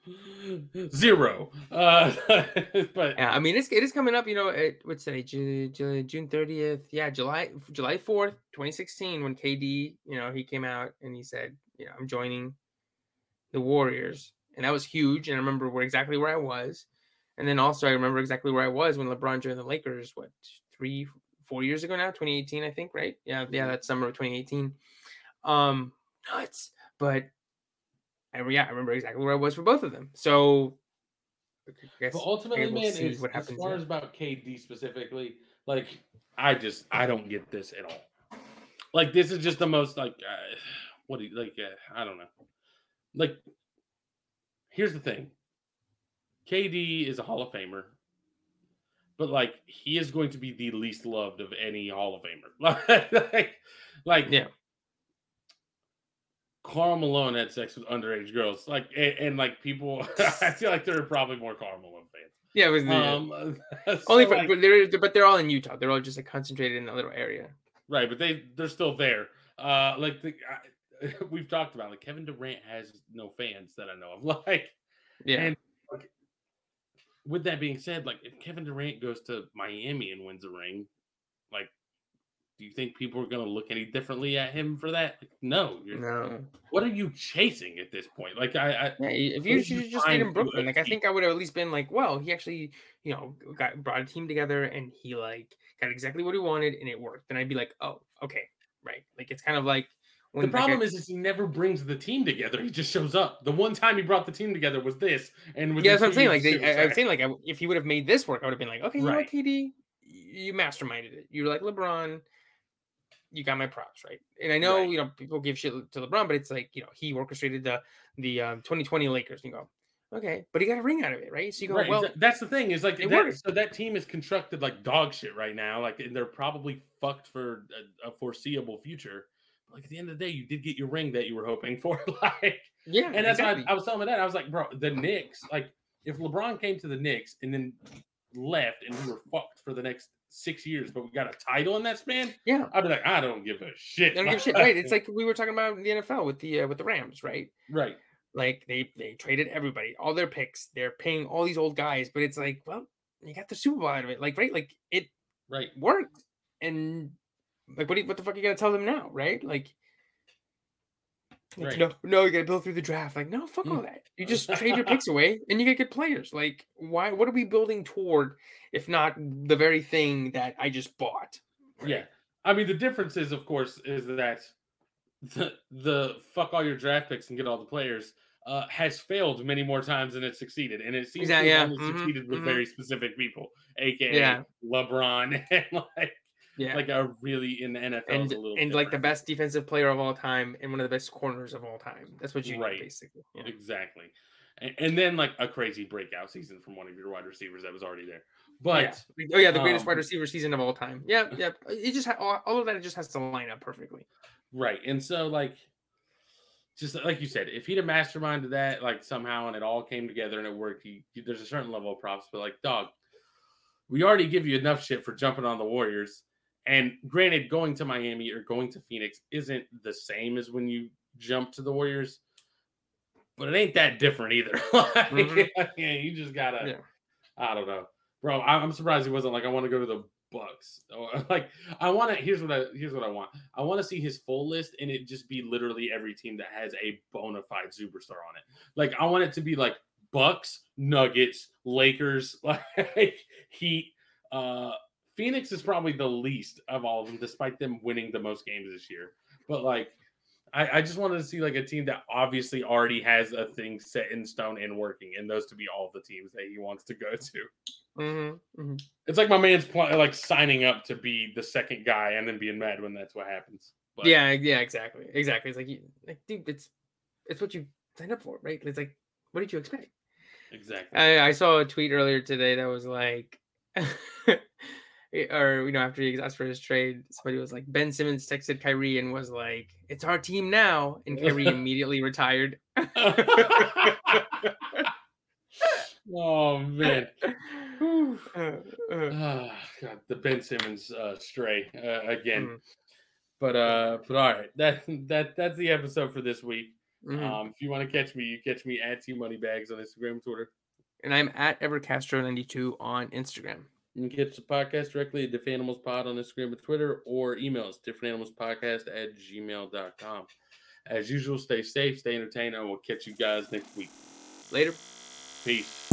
Zero. Uh, but yeah. I mean, it's it is coming up. You know, it, would say Ju- Ju- June thirtieth. Yeah, July July fourth, twenty sixteen. When KD, you know, he came out and he said, you know, I'm joining the Warriors, and that was huge. And I remember where exactly where I was. And then also I remember exactly where I was when LeBron joined the Lakers. What three, four years ago now? 2018, I think. Right? Yeah, yeah. Mhm. That summer of 2018. Um, nuts. But I, yeah, I remember exactly where I was for both of them. So. But ultimately, man, is, what as far there. as about KD specifically, like I just I don't get this at all. Like this is just the most like uh, what do you like? Uh, I don't know. Like here's the thing: KD is a Hall of Famer, but like he is going to be the least loved of any Hall of Famer. like, like Yeah. Karl Malone had sex with underage girls, like and, and like people. I feel like there are probably more Karl Malone fans. Yeah, it was Um, only for, like- but they're but they're all in Utah. They're all just like concentrated in a little area. right, but they they're still there. Uh, like the, I, we've talked about, like Kevin Durant has no fans that I know of. Like, Yeah, And- with that being said, like if Kevin Durant goes to Miami and wins a ring, like do you think people are going to look any differently at him for that? Like, no. no. What are you chasing at this point? Like I, I Yeah, if you should just stayed in Brooklyn, like I think I would have at least been like, well, he actually, you know, got brought a team together and he like got exactly what he wanted and it worked. Then I'd be like, oh, okay, right. Like it's kind of like when the problem is, is he never brings the team together. He just shows up. The one time he brought the team together was this, and yeah, that's what I'm saying. Like they, I, am saying, like if he would have made this work, I would have been like, okay, you right. know, KD, you masterminded it. You're like LeBron, you got my props, right? And I know right. you know people give shit to LeBron, but it's like you know he orchestrated the the um, 2020 Lakers. And you go, okay, but he got a ring out of it, right? So you go, right. well, that's the thing is like it that, so that team is constructed like dog shit right now. Like and they're probably fucked for a, a foreseeable future like at the end of the day, you did get your ring that you were hoping for. like, yeah, and that's exactly. why I, I was telling my dad, I was like, bro, the Knicks, like, if LeBron came to the Knicks and then left and we were fucked for the next six years, but we got a title in that span, yeah, I'd be like, I don't give a shit. I don't give a shit. Right? It's like we were talking about in the NFL with the uh, with the Rams, right? Right. Like they they traded everybody, all their picks. They're paying all these old guys, but it's like, well, you got the Super Bowl out of it, like right, like it right worked, and like, what, you, what the fuck are you gonna tell them now, right? Like, like right. no, no, you gotta build through the draft. Like, no, fuck all mm. that. You just trade your picks away and you get good players. Like, why? What are we building toward if not the very thing that I just bought? Right? Yeah, I mean, the difference is, of course, is that the the fuck all your draft picks and get all the players. Uh, has failed many more times than it succeeded, and it seems exactly, to have yeah. only mm-hmm, succeeded with mm-hmm. very specific people, aka yeah. LeBron and like yeah, like a really in the NFL and, and like the best defensive player of all time and one of the best corners of all time. That's what you right. need, basically. Yeah. Exactly. And, and, then like a crazy breakout season from one of your wide receivers that was already there. But yeah. oh yeah, the greatest um, wide receiver season of all time. Yeah, yeah. It just ha- all, all of that it just has to line up perfectly. Right, and so like just like you said, if he'd have masterminded that like somehow and it all came together and it worked, he, there's a certain level of props. But like, dog, we already give you enough shit for jumping on the Warriors. And granted, going to Miami or going to Phoenix isn't the same as when you jump to the Warriors, but it ain't that different either. like, mm-hmm. yeah, you just gotta. Yeah. I don't know, bro. I'm surprised he wasn't like, I want to go to the Bucks. Or like, I want to. Here's what I. Here's what I want. I want to see his full list, and it just be literally every team that has a bona fide superstar on it. Like, I want it to be like Bucks, Nuggets, Lakers, like Heat, uh, Phoenix is probably the least of all of them, despite them winning the most games this year. But like, I, I, just wanted to see like a team that obviously already has a thing set in stone and working, and those to be all the teams that he wants to go to. Mm-hmm, mm-hmm. It's like my man's pl- like signing up to be the second guy and then being mad when that's what happens. But, yeah, yeah, exactly, exactly. It's like, you, like, dude, it's it's what you signed up for, right? It's like, what did you expect? Exactly. I, I saw a tweet earlier today that was like. or you know, after he asked for his trade, somebody was like, Ben Simmons texted Kyrie and was like, "It's our team now," and Kyrie immediately retired. oh man. oh, God, the Ben Simmons uh, stray uh, again. Mm. But uh, but all right, that that that's the episode for this week. Mm-hmm. Um, if you want to catch me, you catch me at T Moneybags on Instagram, Twitter, and I'm at Evercastro92 on Instagram. You can catch the podcast directly at Different Animals Pod on Instagram and Twitter or email us differentanimalspodcast at gmail.com. As usual, stay safe, stay entertained, and we'll catch you guys next week. Later. Peace.